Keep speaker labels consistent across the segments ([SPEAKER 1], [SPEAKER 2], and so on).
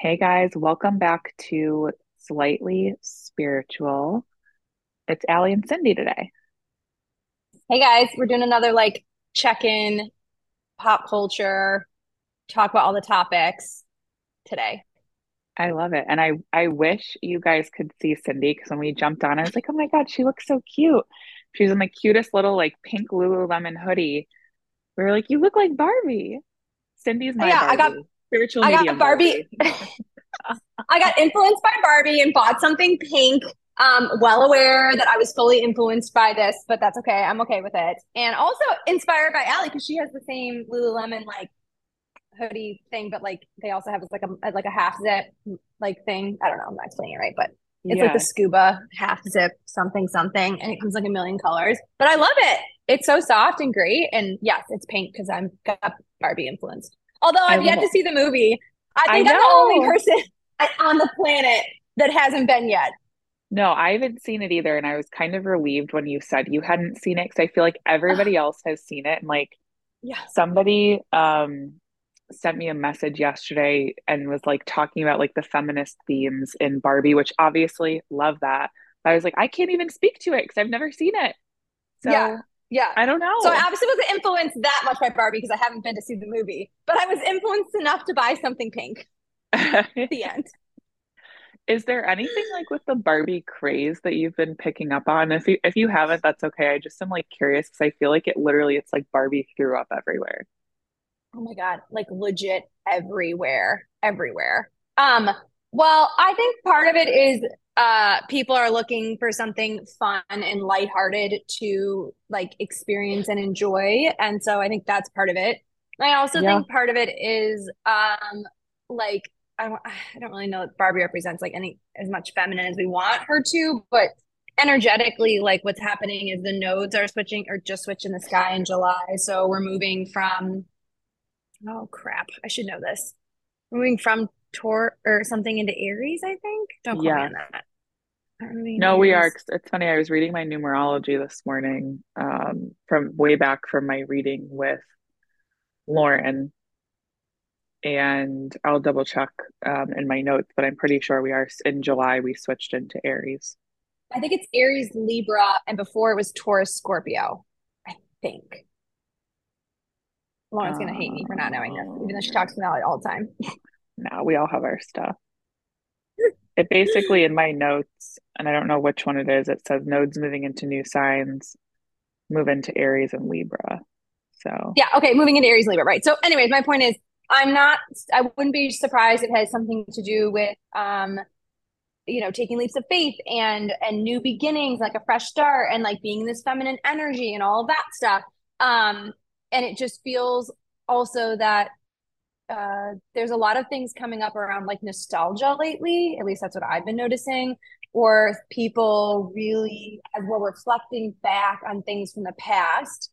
[SPEAKER 1] Hey guys, welcome back to Slightly Spiritual. It's Allie and Cindy today.
[SPEAKER 2] Hey guys, we're doing another like check-in pop culture, talk about all the topics today.
[SPEAKER 1] I love it. And I I wish you guys could see Cindy because when we jumped on, I was like, oh my God, she looks so cute. She's in the cutest little like pink Lululemon hoodie. We were like, you look like Barbie. Cindy's my oh,
[SPEAKER 2] Yeah, I got
[SPEAKER 1] Barbie. Spiritual
[SPEAKER 2] I got Barbie.
[SPEAKER 1] Barbie.
[SPEAKER 2] I got influenced by Barbie and bought something pink. Um, well aware that I was fully influenced by this, but that's okay. I'm okay with it. And also inspired by Allie because she has the same Lululemon like hoodie thing, but like they also have like a like a half zip like thing. I don't know, I'm not explaining it right, but it's like the scuba half zip something something, and it comes like a million colors. But I love it. It's so soft and great. And yes, it's pink because I'm got Barbie influenced. Although
[SPEAKER 1] I
[SPEAKER 2] I've yet to see the movie. I
[SPEAKER 1] I
[SPEAKER 2] think I'm the only person on the planet that hasn't been yet.
[SPEAKER 1] No, I haven't seen it either. And I was kind of relieved when you said you hadn't seen it because I feel like everybody else has seen it. And like
[SPEAKER 2] yeah.
[SPEAKER 1] somebody um sent me a message yesterday and was like talking about like the feminist themes in Barbie, which obviously love that. But I was like, I can't even speak to it because I've never seen it. So
[SPEAKER 2] Yeah.
[SPEAKER 1] I don't know.
[SPEAKER 2] So I obviously wasn't influenced that much by Barbie because I haven't been to see the movie, but I was influenced enough to buy something pink. At the end.
[SPEAKER 1] Is there anything like with the Barbie craze that you've been picking up on? If you if you haven't, that's okay. I just am like curious because I feel like it literally it's like Barbie threw up everywhere.
[SPEAKER 2] Oh my God, like legit everywhere, everywhere. Um, well, I think part of it is uh people are looking for something fun and lighthearted to like experience and enjoy. And so I think that's part of it. I also
[SPEAKER 1] Yeah.
[SPEAKER 2] think part of it is um like I don't I don't really know that Barbie represents like any as much feminine as we want her to, but energetically like what's happening is the nodes are switching or just switched in the sky in July. So we're moving from Oh crap. I should know this. Moving from Taur or something into Aries, I think. Don't quote me on that. Not moving into
[SPEAKER 1] No, we are. It's funny. I was reading my numerology this morning, um, from way back from my reading with Lauren, and I'll double check, um, in my notes, but I'm pretty sure we are in July. We switched into Aries.
[SPEAKER 2] I think it's Aries, Libra, and before it was Taurus, Scorpio. I think. Lauren's gonna hate me for not knowing this, even though she talks about it all the time.
[SPEAKER 1] no, we all have our stuff. It basically in my notes, and I don't know which one it is. It says nodes moving into new signs, move into Aries and Libra. So
[SPEAKER 2] Yeah, okay, moving into Aries, Libra, right. So, anyways, my point is I'm not I wouldn't be surprised if it has something to do with um you know taking leaps of faith and and new beginnings like a fresh start and like being this feminine energy and all of that stuff um and it just feels also that uh there's a lot of things coming up around like nostalgia lately at least that's what i've been noticing or people really as we're reflecting back on things from the past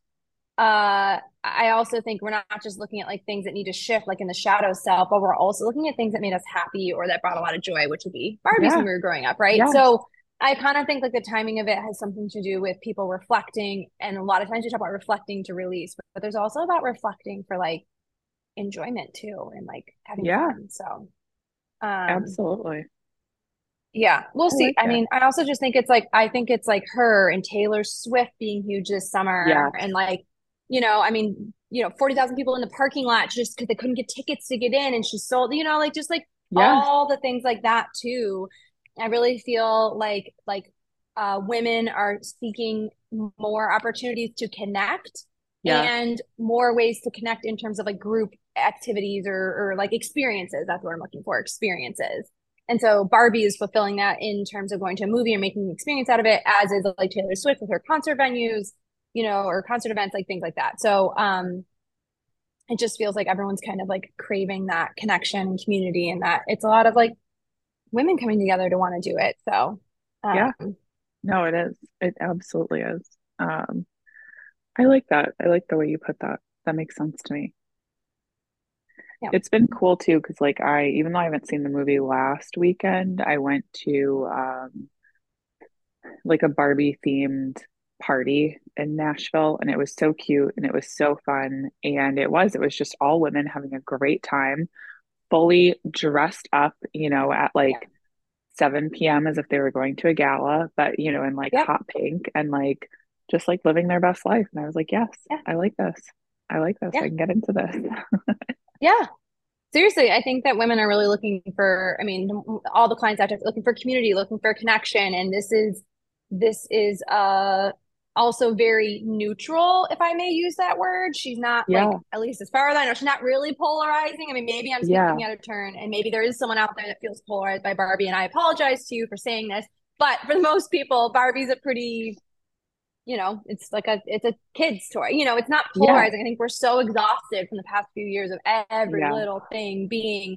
[SPEAKER 2] uh I also think we're not just looking at like things that need to shift like in the shadow self, but we're also looking at things that made us happy or that brought a lot of joy, which would be Barbies when we were growing up, right?
[SPEAKER 1] yes,
[SPEAKER 2] So I kind of think like the timing of it has something to do with people reflecting. And a lot of times you talk about reflecting to release, but there's also about reflecting for like enjoyment too and like having
[SPEAKER 1] yeah,
[SPEAKER 2] fun. So um
[SPEAKER 1] absolutely.
[SPEAKER 2] yeah, we'll
[SPEAKER 1] I
[SPEAKER 2] see.
[SPEAKER 1] like
[SPEAKER 2] I mean, I also just think it's like I think it's like her and Taylor Swift being huge this summer
[SPEAKER 1] Yes,
[SPEAKER 2] and like, you know, I mean, you know, 40,000 people in the parking lot just because they couldn't get tickets to get in and she sold, you know, like just like
[SPEAKER 1] yes,
[SPEAKER 2] all the things like that too. I really feel like like uh women are seeking more opportunities to connect
[SPEAKER 1] yes,
[SPEAKER 2] and more ways to connect in terms of like group activities or or like experiences. That's what I'm looking for, experiences. And so Barbie is fulfilling that in terms of going to a movie and making an experience out of it, as is like Taylor Swift with her concert venues, you know, or concert events, like things like that. So um it just feels like everyone's kind of like craving that connection and community and that it's a lot of like women coming together to want to do it. So
[SPEAKER 1] yeah.
[SPEAKER 2] um
[SPEAKER 1] No, it is. It absolutely is. Um, I like that. I like the way you put that. That makes sense to me.
[SPEAKER 2] yeah.
[SPEAKER 1] It's been cool too, because like I, even though I haven't seen the movie last weekend, I went to um like a Barbie themed party in Nashville and it was so cute and it was so fun. And it was, it was just all women having a great time. fully dressed up, you know, at like
[SPEAKER 2] Yeah.
[SPEAKER 1] 7 p.m. as if they were going to a gala, but you know, in like
[SPEAKER 2] Yep.
[SPEAKER 1] hot pink and like just like living their best life. And I was like, yes,
[SPEAKER 2] Yeah.
[SPEAKER 1] I like this. I like this.
[SPEAKER 2] Yeah.
[SPEAKER 1] I can get into this.
[SPEAKER 2] Yeah. Seriously, I think that women are really looking for, I mean, all the clients out there looking for community, looking for connection. And this is, this is uh also very neutral, if I may use that word. She's not
[SPEAKER 1] Yeah.
[SPEAKER 2] like, at least as far as I know, she's not really polarizing. I mean, maybe I'm speaking out of turn, and maybe there is someone out there that feels polarized by Barbie, and I apologize to you for saying this. But for most people, Barbie's a pretty you know, it's like a it's a kid's toy. You know, it's not
[SPEAKER 1] Yeah.
[SPEAKER 2] polarizing. I think we're so exhausted from the past few years of every
[SPEAKER 1] Yeah.
[SPEAKER 2] little thing being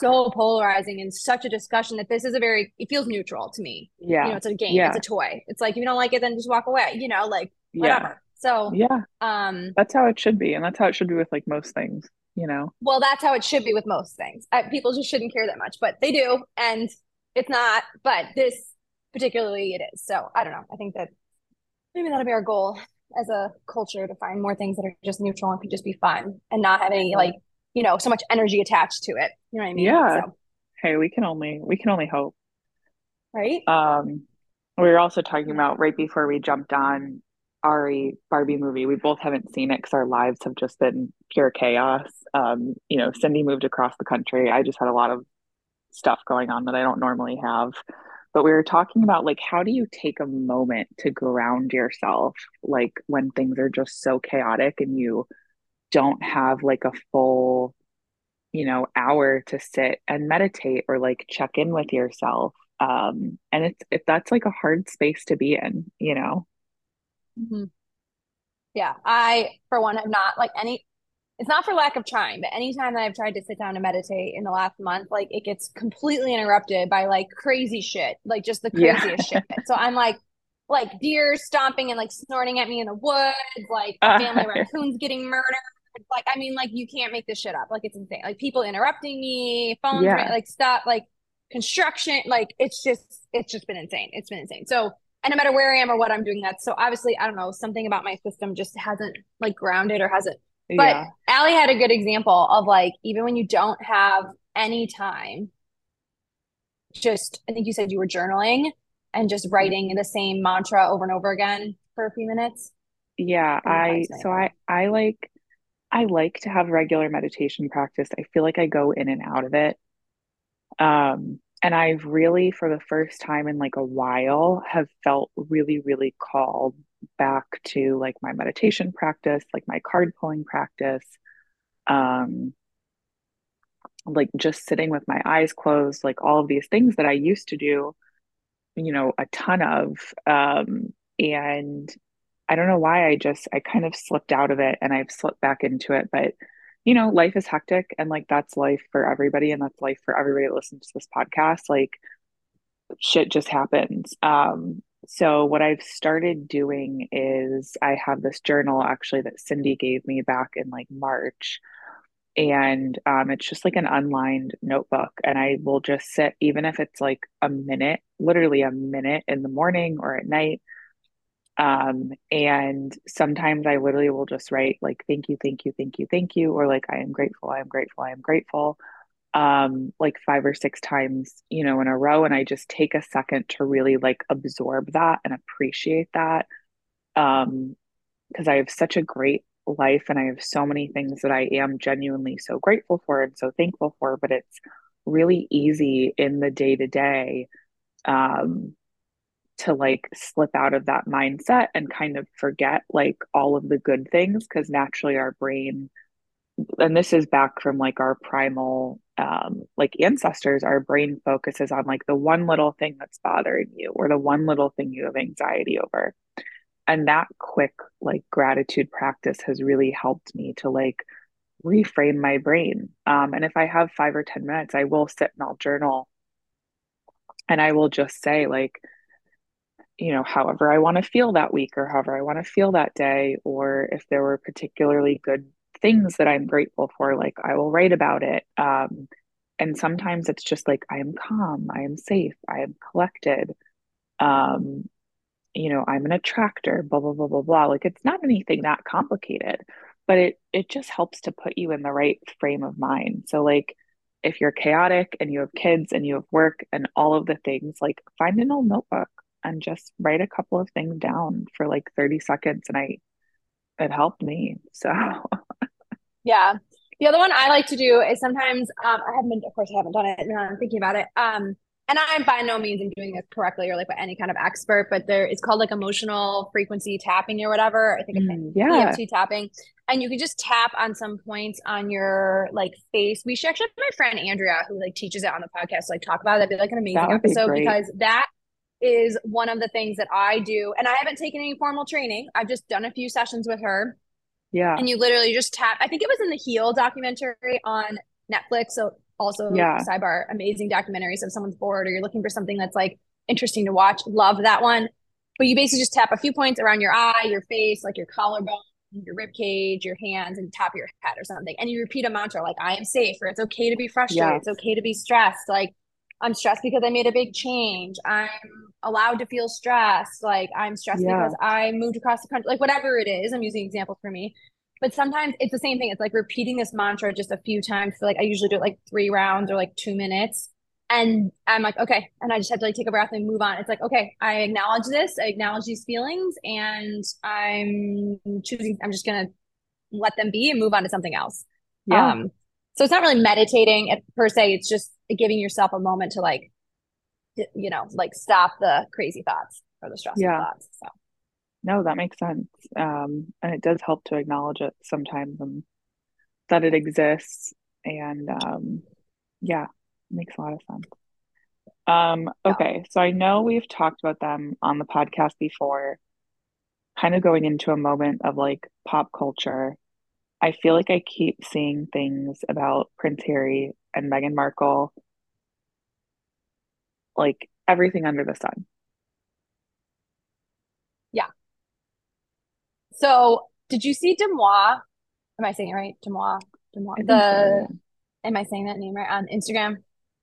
[SPEAKER 2] so polarizing and such a discussion that this is a very it feels neutral to me. Yeah. You know, it's a game,
[SPEAKER 1] Yeah.
[SPEAKER 2] it's a toy. It's like if you don't like it, then just walk away. You know, like
[SPEAKER 1] Yeah.
[SPEAKER 2] whatever. So,
[SPEAKER 1] Yeah.
[SPEAKER 2] um,
[SPEAKER 1] That's how it should be. And that's how it should be with like most things, you know?
[SPEAKER 2] well, that's how it should be with most things. Uh, people just shouldn't care that much, but they do, and it's not. But this particularly, it is. So I don't know. I think that maybe that'll be our goal as a culture to find more things that are just neutral and could just be fun and not have any like you know so much energy attached to it. You know what I mean?
[SPEAKER 1] Yeah.
[SPEAKER 2] So,
[SPEAKER 1] Hey, we can only we can only hope.
[SPEAKER 2] right?
[SPEAKER 1] Um, we were also talking about right before we jumped on Ari Barbie movie. We both haven't seen it because our lives have just been pure chaos. Um, you know, Cindy moved across the country. I just had a lot of stuff going on that I don't normally have. But we were talking about like how do you take a moment to ground yourself like when things are just so chaotic and you don't have like a full, you know, hour to sit and meditate or like check in with yourself. Um, and it's if that's like a hard space to be in, you know.
[SPEAKER 2] Mhm. Yeah, I for one have not like any. It's not for lack of trying, but anytime that I've tried to sit down and meditate in the last month, like it gets completely interrupted by like crazy shit, like just the
[SPEAKER 1] Yeah.
[SPEAKER 2] craziest shit. So I'm like, like deer stomping and like snorting at me in the woods, like a family raccoons getting murdered. Like, I mean, like you can't make this shit up. Like it's insane. Like people interrupting me, phones,
[SPEAKER 1] Yeah.
[SPEAKER 2] ring- like stop, like construction. Like it's just, it's just been insane. It's been insane. So, and no matter where I am or what I'm doing, that so obviously I don't know something about my system just hasn't like grounded or hasn't but
[SPEAKER 1] Yeah.
[SPEAKER 2] Allie had a good example of like even when you don't have any time, just I think you said you were journaling and just writing the same mantra over and over again for a few minutes.
[SPEAKER 1] Yeah, I so I I like I like to have regular meditation practice. I feel like I go in and out of it. Um, and I've really, for the first time in like a while, have felt really, really called back to like my meditation practice, like my card pulling practice. Um, like just sitting with my eyes closed, like all of these things that I used to do, you know, a ton of. Um, and I don't know why I just I kind of slipped out of it and I've slipped back into it. But you know, life is hectic and like that's life for everybody and that's life for everybody that listens to this podcast. Like shit just happens. Um, so what I've started doing is I have this journal actually that Cindy gave me back in like March. And um, it's just like an unlined notebook. And I will just sit, even if it's like a minute, literally a minute in the morning or at night. Um, and sometimes I literally will just write like, thank you, thank you, thank you, thank you, or like, I am grateful, I am grateful, I am grateful, um, like five or six times, you know, in a row. And I just take a second to really like absorb that and appreciate that. Um, because I have such a great life and I have so many things that I am genuinely so grateful for and so thankful for, but it's really easy in the day to day um to like slip out of that mindset and kind of forget like all of the good things because naturally our brain and this is back from like our primal um like ancestors our brain focuses on like the one little thing that's bothering you or the one little thing you have anxiety over. And that quick like gratitude practice has really helped me to like reframe my brain. Um and if i have 5 or 10 minutes i will sit and i'll journal. And i will just say like you know, however I want to feel that week or however I want to feel that day, or if there were particularly good things that I'm grateful for, like I will write about it. Um, and sometimes it's just like I am calm, I am safe, I am collected. Um, you know, I'm an attractor, blah blah blah blah blah. Like it's not anything that complicated, but it it just helps to put you in the right frame of mind. So like if you're chaotic and you have kids and you have work and all of the things, like find an old notebook and just write a couple of things down for like 30 seconds. And I, it helped me. So,
[SPEAKER 2] yeah. The other one I like to do is sometimes, um, I haven't been, of course, I haven't done it. Now I'm thinking about it. Um, and I'm by no means am doing this correctly or like by any kind of expert, but there it's called like emotional frequency tapping or whatever. I think it's mm, yeah. EFT tapping. And you can just tap on some points on your like face. We should actually have my friend Andrea who like teaches it on the podcast, like talk about it. That'd be like an amazing episode be because that is one of the things that I do. And I haven't taken any formal training. I've just done a few sessions with her.
[SPEAKER 1] Yeah.
[SPEAKER 2] And you literally just tap. I think it was in the Heal documentary on Netflix. So also yeah. sidebar amazing documentary so if someone's bored or you're looking for something that's like interesting to watch love that one but you basically just tap a few points around your eye your face like your collarbone your rib cage your hands and top of your head or something and you repeat a mantra like i am safe or it's okay to be frustrated it's okay to be stressed like i'm stressed because i made a big change i'm allowed to feel stressed like i'm stressed yeah. because i moved across the country like whatever it is i'm using examples for me but sometimes it's the same thing. It's like repeating this mantra just a few times for like I usually do it like three rounds or like two minutes. And I'm like, okay. And I just have to like take a breath and move on. It's like, okay, I acknowledge this, I acknowledge these feelings, and I'm choosing, I'm just gonna let them be and move on to something else. Yeah. Um, so it's not really meditating per se, it's just giving yourself a moment to like you know, like stop the crazy thoughts or the stressful yeah. thoughts. So
[SPEAKER 1] no, that makes sense. Um, and it does help to acknowledge it sometimes and that it exists. And um, yeah, makes a lot of sense. Um, okay, yeah. so I know we've talked about them on the podcast before, kind of going into a moment of like pop culture. I feel like I keep seeing things about Prince Harry and Meghan Markle, like everything under the sun. Yeah.
[SPEAKER 2] So did you see DeuxMoi? Am I saying it right? DeuxMoi. DeuxMoi. The so, yeah. am I saying that name right on Instagram?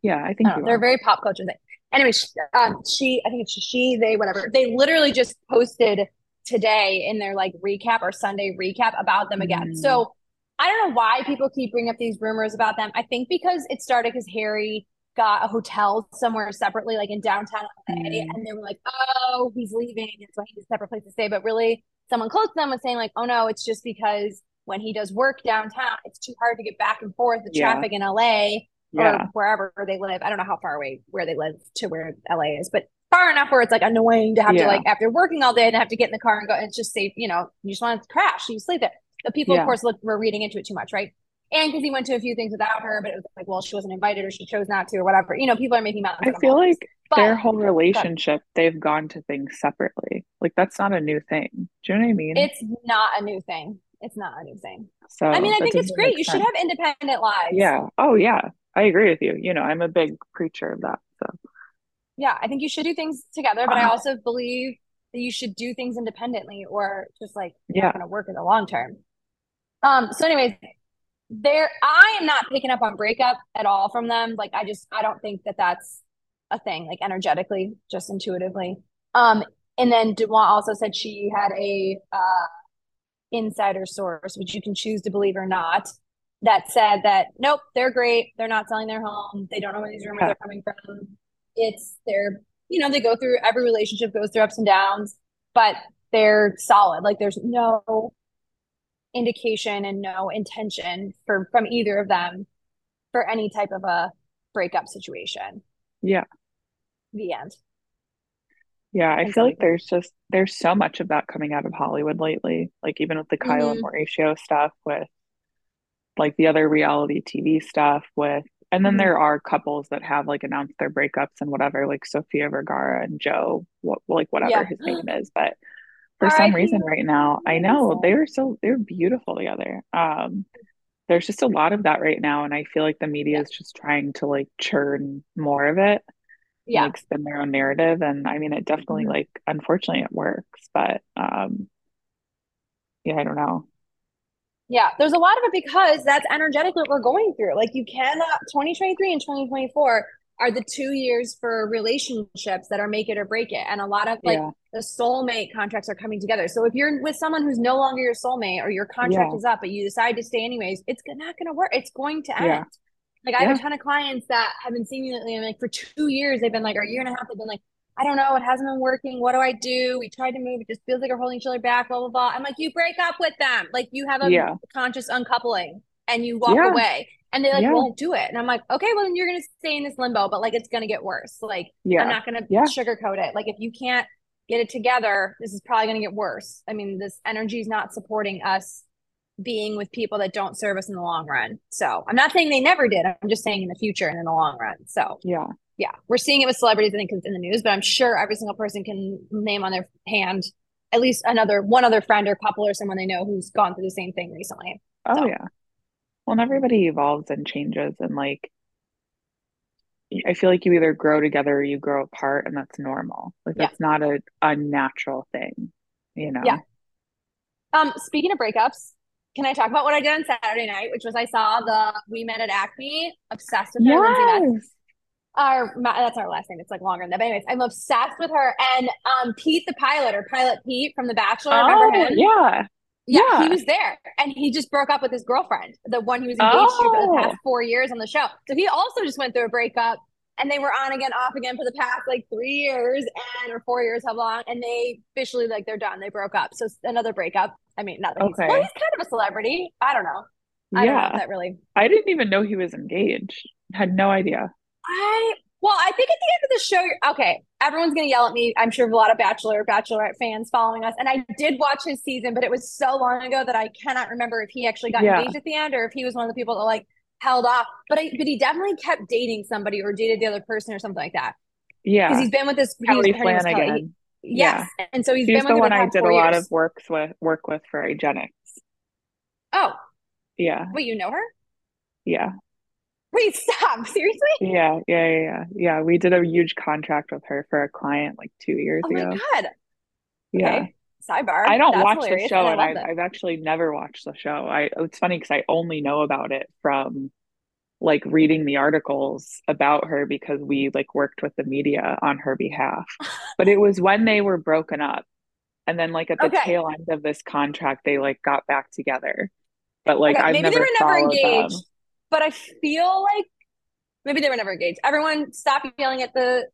[SPEAKER 1] Yeah, I think I
[SPEAKER 2] they're very pop culture thing. Anyway, she, um, she I think it's she, they, whatever. They literally just posted today in their like recap or Sunday recap about them again. Mm. So I don't know why people keep bringing up these rumors about them. I think because it started because Harry got a hotel somewhere separately, like in downtown LA, mm. and they were like, "Oh, he's leaving, and so he needs a separate place to stay." But really, someone close to them was saying like, oh no, it's just because when he does work downtown, it's too hard to get back and forth. The yeah. traffic in LA yeah. or wherever they live. I don't know how far away where they live to where LA is, but far enough where it's like annoying to have yeah. to like after working all day and have to get in the car and go. It's just safe, you know. You just want to crash. You sleep there. The people, of course, look were reading into it too much, right? And because he went to a few things without her, but it was like, well, she wasn't invited or she chose not to or whatever. You know, people are making mountains.
[SPEAKER 1] I feel like but, their whole relationship, they've gone to things separately. Like that's not a new thing. Do you know what I mean?
[SPEAKER 2] It's not a new thing. It's not a new thing. So I mean, I think it's great. You should have independent lives.
[SPEAKER 1] Yeah. Oh yeah. I agree with you. You know, I'm a big preacher of that.
[SPEAKER 2] Yeah, I think you should do things together, but uh, I uh-huh. also believe that you should do things independently or just like yeah. not gonna work in the long term. Um, so anyways, there I am not picking up on breakup at all from them. Like I just I don't think that that's a thing, like energetically, just intuitively. Um, and then DeuxMoi also said she had a uh, insider source, which you can choose to believe or not, that said that nope, they're great. They're not selling their home. They don't know where these rumors are coming from. It's they're you know they go through every relationship goes through ups and downs, but they're solid. Like there's no indication and no intention for from either of them for any type of a breakup situation.
[SPEAKER 1] Yeah.
[SPEAKER 2] The end.
[SPEAKER 1] Yeah, I feel like there's just there's so much of that coming out of Hollywood lately. Like even with the Kyle mm-hmm. and Mauricio stuff with like the other reality TV stuff with and then mm-hmm. there are couples that have like announced their breakups and whatever, like Sofia Vergara and Joe, what like whatever yeah. his name is. But for some reason right now, I know they are so they're beautiful together. Um there's just a lot of that right now and I feel like the media yeah. is just trying to like churn more of it yeah. like spin their own narrative. And I mean, it definitely mm-hmm. like, unfortunately it works, but, um, yeah, I don't know.
[SPEAKER 2] Yeah, there's a lot of it because that's energetically what we're going through. Like you cannot 2023 and 2024 are the two years for relationships that are make it or break it. And a lot of like yeah. the soulmate contracts are coming together. So if you're with someone who's no longer your soulmate or your contract yeah. is up, but you decide to stay anyways, it's not going to work. It's going to end. Yeah. Like I have a ton of clients that have been seeing me lately. And like for two years, they've been like, or a year and a half, they've been like, I don't know, it hasn't been working. What do I do? We tried to move, it just feels like we're holding each other back, blah, blah, blah. I'm like, you break up with them. Like you have a
[SPEAKER 1] Yeah.
[SPEAKER 2] conscious uncoupling and you walk
[SPEAKER 1] Yeah.
[SPEAKER 2] away. And they like
[SPEAKER 1] Yeah.
[SPEAKER 2] won't do it. And I'm like, okay, well then you're gonna stay in this limbo, but like it's gonna get worse. Like. I'm not gonna sugarcoat it. Like if you can't get it together, this is probably gonna get worse. I mean, this energy is not supporting us being with people that don't serve us in the long run. So I'm not saying they never did. I'm just saying in the future and in the long run. So
[SPEAKER 1] Yeah.
[SPEAKER 2] yeah, we're seeing it with celebrities. I think it's in the news, but I'm sure every single person can name on their hand at least another one other friend or couple or someone they know who's gone through the same thing recently.
[SPEAKER 1] Oh
[SPEAKER 2] So.
[SPEAKER 1] yeah. Well, and everybody evolves and changes and like I feel like you either grow together or you grow apart and that's normal. Like
[SPEAKER 2] Yeah.
[SPEAKER 1] that's not a unnatural thing, you know?
[SPEAKER 2] Yeah. Um, speaking of breakups, can I talk about what I did on Saturday night, which was I saw the We Met at Acme, obsessed with her, Lindsey Metz.
[SPEAKER 1] Yes.
[SPEAKER 2] Our that's our last name. It's like longer than that. But anyways, I'm obsessed with her. And um, Pete, the pilot, or pilot Pete from The Bachelor, remember
[SPEAKER 1] Oh,
[SPEAKER 2] him?
[SPEAKER 1] yeah.
[SPEAKER 2] Yeah,
[SPEAKER 1] Yeah.
[SPEAKER 2] he was there, and he just broke up with his girlfriend, the one he was engaged to for the
[SPEAKER 1] Oh.
[SPEAKER 2] past four years on the show. So he also just went through a breakup, and they were on again, off again for the past like three years and or four years, how long? And they officially like they're done. They broke up. So another breakup. I mean, not that he's well, he's kind of a celebrity. I don't know. I don't know
[SPEAKER 1] Yeah.
[SPEAKER 2] that really.
[SPEAKER 1] I didn't even know he was engaged. Had no idea.
[SPEAKER 2] I well, I think at the end of the show, you're, okay, everyone's gonna yell at me. I'm sure a lot of Bachelor, Bachelorette fans following us, and I did watch his season, but it was so long ago that I cannot remember if he actually got
[SPEAKER 1] Yeah.
[SPEAKER 2] engaged at the end or if he was one of the people that like held off. But I, but he definitely kept dating somebody or dated the other person or something like that
[SPEAKER 1] Yeah, because
[SPEAKER 2] he's been with this. he was-
[SPEAKER 1] Kelly
[SPEAKER 2] her name Kelly. Yes, and so he's
[SPEAKER 1] She's
[SPEAKER 2] been with
[SPEAKER 1] the one I did a lot
[SPEAKER 2] years.
[SPEAKER 1] of works with work with for Igenics.
[SPEAKER 2] Oh,
[SPEAKER 1] Yeah.
[SPEAKER 2] wait, you know her?
[SPEAKER 1] Yeah.
[SPEAKER 2] Wait, stop! Seriously?
[SPEAKER 1] Yeah. Yeah. Yeah. Yeah. Yeah. We did a huge contract with her for a client like two years ago.
[SPEAKER 2] Oh my god!
[SPEAKER 1] Yeah.
[SPEAKER 2] Okay, sidebar.
[SPEAKER 1] I don't
[SPEAKER 2] That's
[SPEAKER 1] watch the show
[SPEAKER 2] and I
[SPEAKER 1] and
[SPEAKER 2] love
[SPEAKER 1] I,
[SPEAKER 2] that.
[SPEAKER 1] I've actually never watched the show. I it's funny because I only know about it from like reading the articles about her because we like worked with the media on her behalf. But it was when they were broken up. And then like at the
[SPEAKER 2] Okay.
[SPEAKER 1] tail end of this contract, they like got back together. But like
[SPEAKER 2] Okay,
[SPEAKER 1] I've
[SPEAKER 2] maybe they
[SPEAKER 1] never
[SPEAKER 2] were never
[SPEAKER 1] followed them.
[SPEAKER 2] engaged, but I feel like maybe they were never engaged. Everyone, stop yelling at the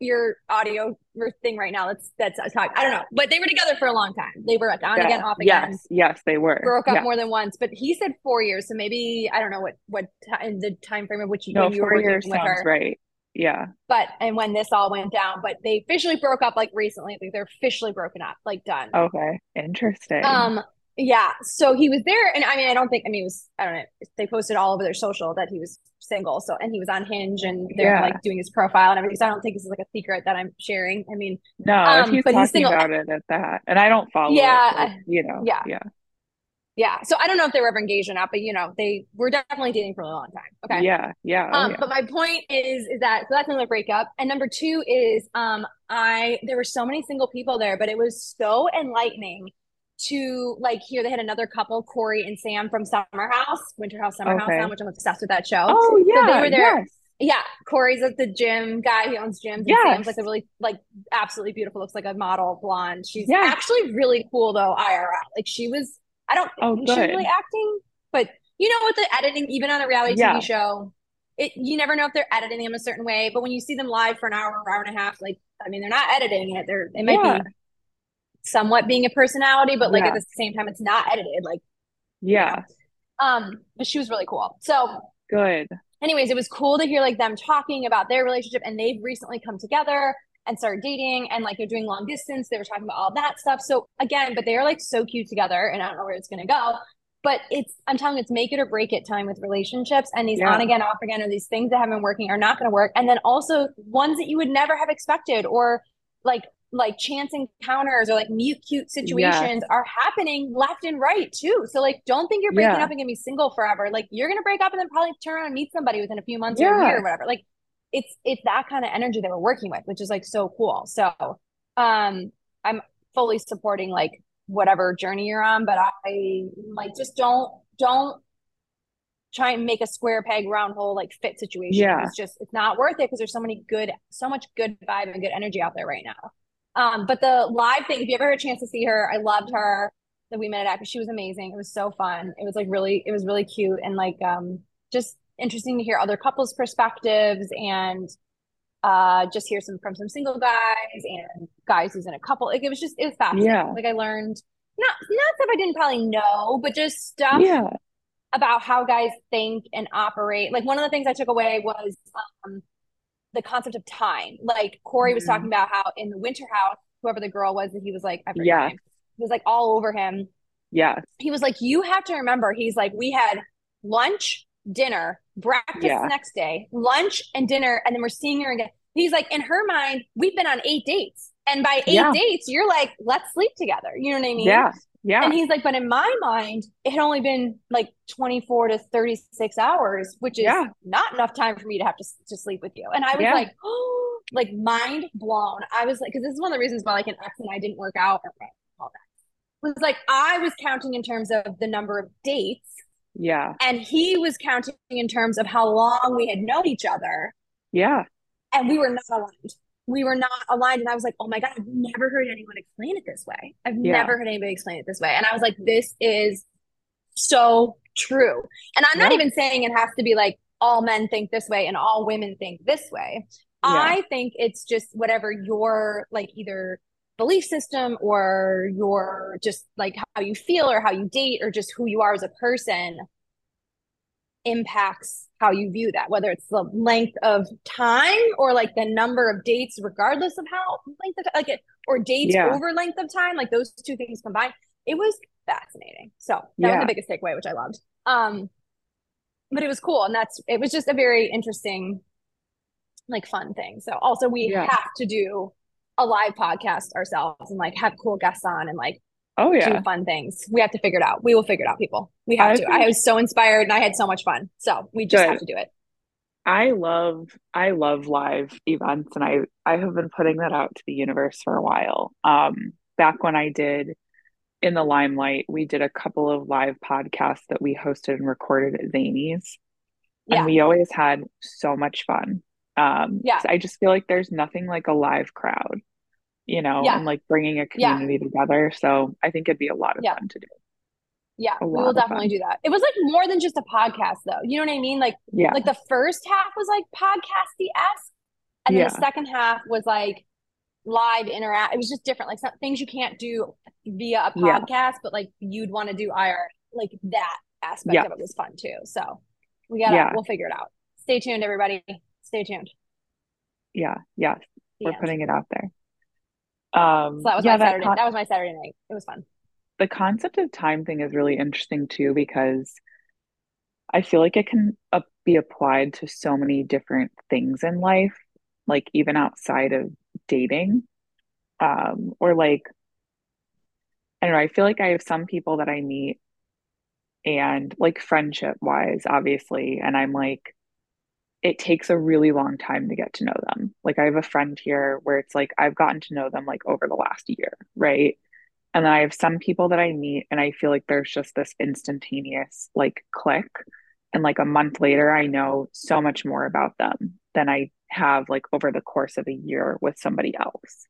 [SPEAKER 2] your audio thing right now. That's that's talk. I don't know, but they were together for a long time. They were on
[SPEAKER 1] Yeah.
[SPEAKER 2] again, off again.
[SPEAKER 1] Yes, yes, they were.
[SPEAKER 2] Broke up
[SPEAKER 1] Yeah.
[SPEAKER 2] more than once, but he said four years. So maybe I don't know what what in the time frame of which you,
[SPEAKER 1] No,
[SPEAKER 2] you were
[SPEAKER 1] years
[SPEAKER 2] with
[SPEAKER 1] sounds
[SPEAKER 2] her.
[SPEAKER 1] right. Yeah.
[SPEAKER 2] But and when this all went down, but they officially broke up like recently. Like they're officially broken up, like done.
[SPEAKER 1] Okay. Interesting.
[SPEAKER 2] Um, yeah. So he was there, and I mean, I don't think. I mean, it was. I don't know. They posted all over their social that he was single. So, and he was on Hinge, and they're
[SPEAKER 1] Yeah.
[SPEAKER 2] like doing his profile and everything. So I don't think this is like a secret that I'm sharing. I mean,
[SPEAKER 1] No,
[SPEAKER 2] um,
[SPEAKER 1] he's
[SPEAKER 2] but he's
[SPEAKER 1] talking
[SPEAKER 2] single.
[SPEAKER 1] about it at that, and I don't follow it,
[SPEAKER 2] Yeah,
[SPEAKER 1] but, you know,
[SPEAKER 2] yeah.
[SPEAKER 1] yeah,
[SPEAKER 2] Yeah. So I don't know if they were ever engaged or not, but you know, they were definitely dating for a long time. Okay.
[SPEAKER 1] yeah, yeah, oh,
[SPEAKER 2] Um,
[SPEAKER 1] yeah.
[SPEAKER 2] but my point is, is that so that's another breakup. And number two is, um, I there were so many single people there, but it was so enlightening to like here they had another couple, Kory and Sam from Summer House, Winter House Summer House,
[SPEAKER 1] Okay.
[SPEAKER 2] now, which I'm obsessed with that show.
[SPEAKER 1] Oh
[SPEAKER 2] So
[SPEAKER 1] yeah,
[SPEAKER 2] they were there.
[SPEAKER 1] yes,
[SPEAKER 2] Yeah, Kory's like the gym guy. He owns gyms. Yeah,
[SPEAKER 1] Yes.
[SPEAKER 2] Sam's like a really like absolutely beautiful. Looks like a model blonde. She's
[SPEAKER 1] Yeah.
[SPEAKER 2] actually really cool though. IRL. Like she was. I don't
[SPEAKER 1] Oh,
[SPEAKER 2] think she was really acting, but you know, with the editing, even on a reality
[SPEAKER 1] Yeah.
[SPEAKER 2] TV show, it you never know if they're editing them a certain way. But when you see them live for an hour, hour and a half, like I mean, they're not editing it. They're it might
[SPEAKER 1] Yeah.
[SPEAKER 2] be somewhat being a personality, but like
[SPEAKER 1] Yeah.
[SPEAKER 2] at the same time, it's not edited. Like
[SPEAKER 1] yeah,
[SPEAKER 2] um, but she was really cool. So
[SPEAKER 1] good.
[SPEAKER 2] anyways, it was cool to hear like them talking about their relationship and they've recently come together and started dating and like they're doing long distance. They were talking about all that stuff. So again, but they are like so cute together and I don't know where it's gonna go. But it's I'm telling you, it's make it or break it time with relationships and these
[SPEAKER 1] Yeah.
[SPEAKER 2] on again, off again, or these things that have been working are not gonna work. And then also ones that you would never have expected or like like chance encounters or like mute cute situations are happening left and right too. So like don't think you're breaking
[SPEAKER 1] Yeah.
[SPEAKER 2] up and gonna be single forever. Like you're gonna break up and then probably turn around and meet somebody within a few months or a year or whatever. Like it's it's that kind of energy that we're working with, which is like so cool. So um I'm fully supporting like whatever journey you're on, but I like just don't don't try and make a square peg round hole like fit situation.
[SPEAKER 1] Yeah.
[SPEAKER 2] It's just it's not worth it because there's so many good so much good vibe and good energy out there right now. Um, but the live thing, if you ever had a chance to see her, I loved her. That we met at Acme, she was amazing. It was so fun. It was like really, it was really cute and like um just interesting to hear other couples' perspectives and uh just hear some from some single guys and guys who's in a couple. Like it was just it was fascinating.
[SPEAKER 1] Yeah.
[SPEAKER 2] Like I learned not not stuff I didn't probably know, but just stuff
[SPEAKER 1] Yeah.
[SPEAKER 2] about how guys think and operate. Like one of the things I took away was um the concept of time. Like Kory was
[SPEAKER 1] Mhm.
[SPEAKER 2] talking about how in the winter house, whoever the girl was that he was like,
[SPEAKER 1] Yeah.
[SPEAKER 2] he was like all over him.
[SPEAKER 1] Yeah.
[SPEAKER 2] He was like, you have to remember, he's like, we had lunch, dinner, breakfast
[SPEAKER 1] Yeah.
[SPEAKER 2] next day, lunch and dinner, and then we're seeing her again. He's like, in her mind, we've been on eight dates. And by eight
[SPEAKER 1] Yeah.
[SPEAKER 2] dates, you're like, let's sleep together. You know what I mean?
[SPEAKER 1] Yeah. Yeah.
[SPEAKER 2] And he's like, but in my mind, it had only been like 24 to 36 hours, which is
[SPEAKER 1] Yeah.
[SPEAKER 2] not enough time for me to have to, to sleep with you. And I was
[SPEAKER 1] Yeah.
[SPEAKER 2] like, oh, like mind blown. I was like, because this is one of the reasons why like an ex and I didn't work out. or all that. Was like, I was counting in terms of the number of dates,
[SPEAKER 1] Yeah.
[SPEAKER 2] and he was counting in terms of how long we had known each other,
[SPEAKER 1] Yeah.
[SPEAKER 2] and we were not aligned. We were not aligned. And I was like, oh my God, I've never heard anyone explain it this way. I've
[SPEAKER 1] Yeah.
[SPEAKER 2] never heard anybody explain it this way. And I was like, this is so true. And I'm not
[SPEAKER 1] Yeah.
[SPEAKER 2] even saying it has to be like all men think this way and all women think this way.
[SPEAKER 1] Yeah.
[SPEAKER 2] I think it's just whatever your like either belief system or your just like how you feel or how you date or just who you are as a person impacts how you view that, whether it's the length of time or like the number of dates, regardless of how length of time, like it, or dates
[SPEAKER 1] Yeah.
[SPEAKER 2] over length of time, like those two things combined. It was fascinating. So that was the biggest takeaway, which I loved. Um, but it was cool, and that's it was just a very interesting, like fun thing. So also we
[SPEAKER 1] Yeah.
[SPEAKER 2] have to do a live podcast ourselves and like have cool guests on and like
[SPEAKER 1] Oh yeah.
[SPEAKER 2] do fun things. We have to figure it out. We will figure it out, people. We have
[SPEAKER 1] I
[SPEAKER 2] to. I was so inspired and I had so much fun. So we just have to do it.
[SPEAKER 1] I love I love live events and I I have been putting that out to the universe for a while. Um back when I did in the limelight, we did a couple of live podcasts that we hosted and recorded at Zanies. And we always had so much fun. Um
[SPEAKER 2] Yeah.
[SPEAKER 1] so I just feel like there's nothing like a live crowd, you know,
[SPEAKER 2] Yeah.
[SPEAKER 1] and like bringing a
[SPEAKER 2] Yeah.
[SPEAKER 1] community together. So I think it'd be a lot of
[SPEAKER 2] Yeah.
[SPEAKER 1] fun to do.
[SPEAKER 2] Yeah, we will definitely do that. It was like more than just a podcast though. You know what I mean? Like
[SPEAKER 1] Yeah.
[SPEAKER 2] like the first half was like podcasty esque, and then
[SPEAKER 1] Yeah.
[SPEAKER 2] the second half was like live interact. It was just different, like some things you can't do via a
[SPEAKER 1] Yeah.
[SPEAKER 2] podcast, but like you'd want to do IR. Like that aspect
[SPEAKER 1] Yeah.
[SPEAKER 2] of it was fun too. So we gotta
[SPEAKER 1] Yeah.
[SPEAKER 2] we'll figure it out. Stay tuned, everybody. Stay tuned.
[SPEAKER 1] Yeah. Yes. We're putting it out there. Um
[SPEAKER 2] So that was
[SPEAKER 1] yeah,
[SPEAKER 2] my
[SPEAKER 1] that
[SPEAKER 2] Saturday.
[SPEAKER 1] con-
[SPEAKER 2] that was my Saturday night. It was fun.
[SPEAKER 1] the concept of time thing is really interesting too because I feel like it can uh, be applied to so many different things in life, like even outside of dating. Um, or like, I don't know, I feel like I have some people that I meet and like friendship wise, obviously, and I'm like, it takes a really long time to get to know them. Like I have a friend here where it's like I've gotten to know them like over the last year, right? And then I have some people that I meet and I feel like there's just this instantaneous like click. And like a month later, I know so much more about them than I have like over the course of a year with somebody else.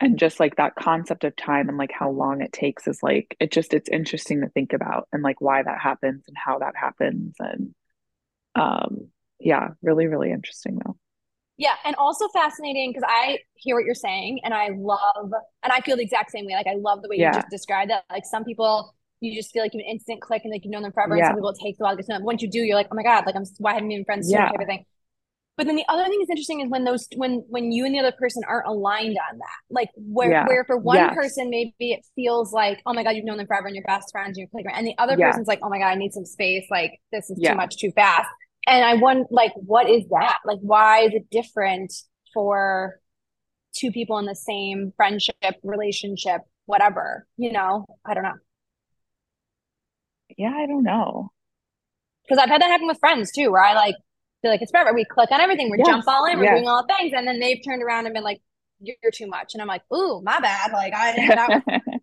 [SPEAKER 1] And just like that concept of time and like how long it takes is like, it just, it's interesting to think about and like why that happens and how that happens. And um, yeah, really, really interesting though.
[SPEAKER 2] Yeah, and also fascinating because I hear what you're saying, and I love, and I feel the exact same way. Like I love the way
[SPEAKER 1] Yeah.
[SPEAKER 2] you just described that. Like some people, you just feel like you an instant click, and like you've known them forever. And
[SPEAKER 1] Yeah.
[SPEAKER 2] some people it takes a while to get to know them. Once you do, you're like, oh my god, like I'm why haven't been friends? Yeah. Everything. But then the other thing that's interesting is when those when when you and the other person aren't aligned on that. Like where
[SPEAKER 1] Yeah.
[SPEAKER 2] where for one
[SPEAKER 1] Yes.
[SPEAKER 2] person maybe it feels like oh my god you've known them forever and you're best friends and you're clicking, and the other
[SPEAKER 1] Yeah.
[SPEAKER 2] person's like oh my god I need some space. Like this is
[SPEAKER 1] Yeah.
[SPEAKER 2] too much too fast. And I wonder like what is that? Like why is it different for two people in the same friendship relationship whatever you know I don't know
[SPEAKER 1] Yeah, I don't know.
[SPEAKER 2] because I've had that happen with friends too, where I like feel like it's forever. We click on everything, we
[SPEAKER 1] Yes,
[SPEAKER 2] jump all in, we're
[SPEAKER 1] yes.
[SPEAKER 2] doing all the things, and then they've turned around and been like, "You're, too much," and I'm like, "Ooh, my bad." Like I that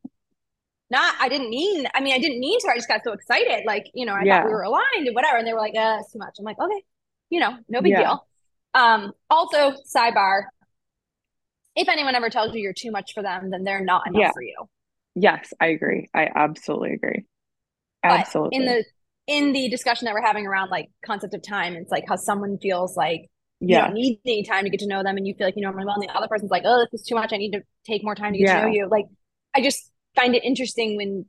[SPEAKER 2] not, I didn't mean. I mean, I didn't mean to. I just got so excited, like you know, I
[SPEAKER 1] Yeah.
[SPEAKER 2] thought we were aligned and whatever, and they were like, "Uh, it's too much." I'm like, "Okay, you know, no big
[SPEAKER 1] Yeah.
[SPEAKER 2] deal." Um, also, sidebar: if anyone ever tells you you're too much for them, then they're not enough
[SPEAKER 1] Yeah.
[SPEAKER 2] for you.
[SPEAKER 1] Yes, I agree. I absolutely agree.
[SPEAKER 2] But
[SPEAKER 1] Absolutely.
[SPEAKER 2] in the in the discussion that we're having around like concept of time, it's like how someone feels like
[SPEAKER 1] yeah.
[SPEAKER 2] you don't need any time to get to know them and you feel like you know them well and the other person's like oh this is too much i need to take more time to get yeah. to know you like i just find it interesting when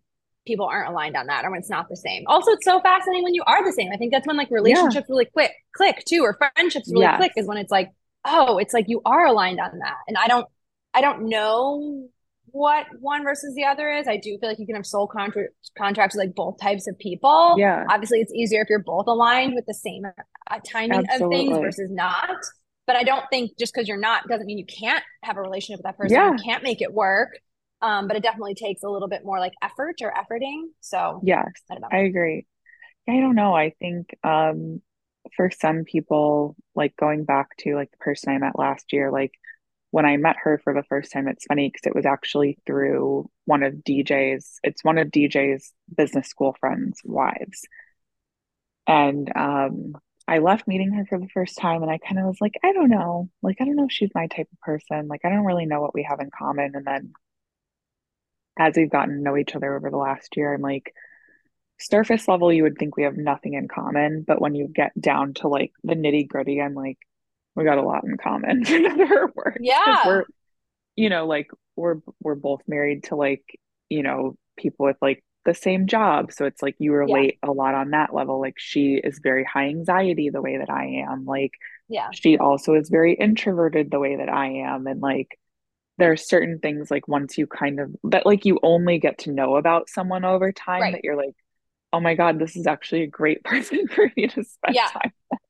[SPEAKER 2] people aren't aligned on that or when it's not the same also it's so fascinating when you are the same i think that's when like relationships yeah. really quick click too or friendships really yes. click is when it's like oh it's like you are aligned on that and i don't i don't know what one versus the other is. I do feel like you can have soul contra- contracts with like both types of people.
[SPEAKER 1] Yeah.
[SPEAKER 2] Obviously, it's easier if you're both aligned with the same uh, timing Absolutely. of things versus not. But I don't think just because you're not doesn't mean you can't have a relationship with that person. Yeah. You can't make it work. Um, but it definitely takes a little bit more like effort or efforting. So
[SPEAKER 1] yes, I, I agree. I don't know. I think um, for some people, like going back to like the person I met last year, like when I met her for the first time, it's funny because it was actually through one of DJ's, it's one of DJ's business school friends' wives. And um, I left meeting her for the first time and I kind of was like, I don't know. Like, I don't know if she's my type of person. Like, I don't really know what we have in common. And then as we've gotten to know each other over the last year, I'm like, surface level, you would think we have nothing in common. But when you get down to like the nitty gritty, I'm like, we got a lot in common for better or
[SPEAKER 2] Yeah.
[SPEAKER 1] We're, you know, like we're we're both married to like, you know, people with like the same job. So it's like you relate yeah. a lot on that level. Like she is very high anxiety the way that I am. Like
[SPEAKER 2] yeah.
[SPEAKER 1] She also is very introverted the way that I am. And like there are certain things like once you kind of that like you only get to know about someone over time right. that you're like, oh my God, this is actually a great person for me to spend
[SPEAKER 2] yeah.
[SPEAKER 1] time with.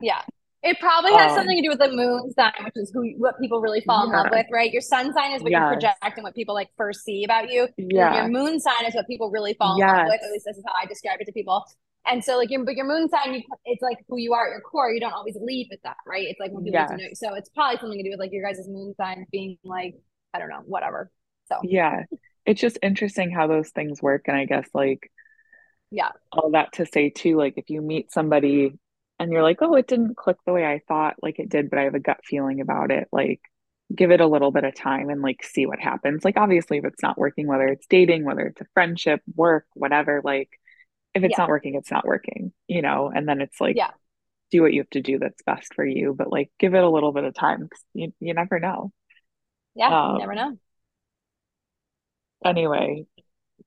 [SPEAKER 2] Yeah. It probably has um, something to do with the moon sign, which is who what people really fall yeah. in love with, right? Your sun sign is what yes. you project and what people like first see about you.
[SPEAKER 1] Yeah.
[SPEAKER 2] Your moon sign is what people really fall yes. in love with. At least this is how I describe it to people. And so, like your but your moon sign, you, it's like who you are at your core. You don't always lead with that, right? It's like when people yes. know. So it's probably something to do with like your guys' moon sign being like I don't know, whatever. So
[SPEAKER 1] yeah, it's just interesting how those things work, and I guess like
[SPEAKER 2] yeah,
[SPEAKER 1] all that to say too, like if you meet somebody and you're like, oh, it didn't click the way I thought like it did, but I have a gut feeling about it, like give it a little bit of time and like see what happens. Like obviously if it's not working, whether it's dating, whether it's a friendship, work, whatever, like if it's yeah. not working, it's not working, you know, and then it's like
[SPEAKER 2] yeah.
[SPEAKER 1] do what you have to do that's best for you, but like give it a little bit of time because you, you never know.
[SPEAKER 2] Yeah, um, never know.
[SPEAKER 1] Anyway,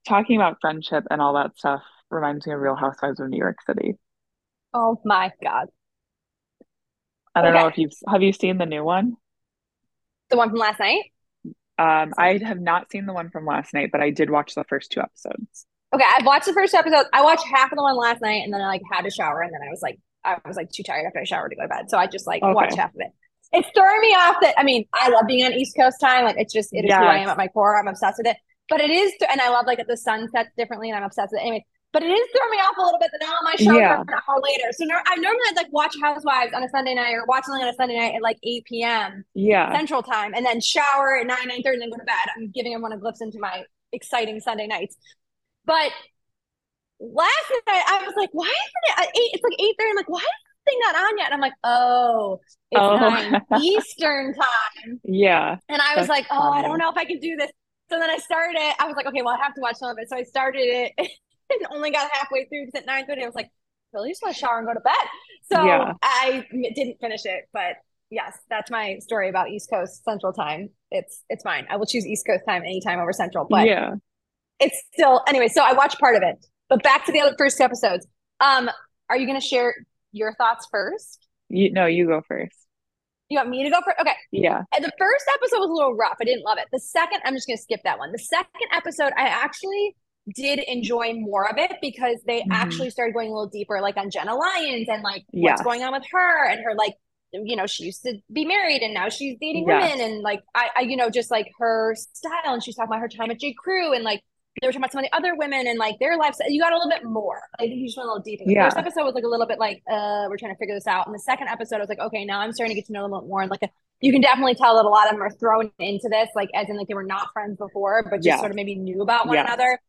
[SPEAKER 1] talking about friendship and all that stuff reminds me of Real Housewives of New York City.
[SPEAKER 2] Oh my God.
[SPEAKER 1] I don't okay. know if you've have you seen the new one?
[SPEAKER 2] The one from last night?
[SPEAKER 1] Um, I have not seen the one from last night, but I did watch the first two episodes.
[SPEAKER 2] Okay, I've watched the first episode. I watched half of the one last night, and then I like had to shower, and then I was like, I was like too tired after I showered to go to bed, so I just like okay. watched half of it. It's throwing me off that I mean, I love being on East Coast time. Like it's just it is yes. who I am at my core. I'm obsessed with it. But it is, and I love like the sun sets differently, and I'm obsessed with it. Anyway, but it is throwing me off a little bit that now my show yeah. an hour later. So no, I normally I'd like watch Housewives on a Sunday night or watch something on a Sunday night at like 8 p.m.
[SPEAKER 1] Yeah.
[SPEAKER 2] Central time and then shower at 9, 9 30 and then go to bed. I'm giving everyone a glimpse into my exciting Sunday nights. But last night I was like, why isn't it at eight? It's like 8 30. I'm like, why is this thing not on yet? And I'm like, oh, it's oh. 9 Eastern time.
[SPEAKER 1] Yeah.
[SPEAKER 2] And I was like, oh, funny. I don't know if I can do this. So then I started it. I was like, okay, well, I have to watch some of it. So I started it and only got halfway through because at nine thirty I was like, really just want to shower and go to bed. So yeah. I didn't finish it, but yes, that's my story about East Coast Central Time. It's it's fine. I will choose East Coast time anytime over Central, but
[SPEAKER 1] yeah,
[SPEAKER 2] it's still anyway. So I watched part of it, but back to the other first two episodes. Um, are you going to share your thoughts first?
[SPEAKER 1] You no, you go first.
[SPEAKER 2] You want me to go first? Okay.
[SPEAKER 1] Yeah.
[SPEAKER 2] And the first episode was a little rough. I didn't love it. The second, I'm just going to skip that one. The second episode, I actually did enjoy more of it because they mm-hmm. actually started going a little deeper, like on Jenna Lyons and like yeah. what's going on with her and her like you know she used to be married and now she's dating yes. women and like I, I you know just like her style and she's talking about her time at J Crew and like they were talking about some of the other women and like their lives. You got a little bit more. I think you just went a little deeper. The yeah. first episode was like a little bit like, uh, we're trying to figure this out. And the second episode, I was like, okay, now I'm starting to get to know them a little more. And like, a, you can definitely tell that a lot of them are thrown into this, like as in like they were not friends before, but just yeah. sort of maybe knew about one yeah. another.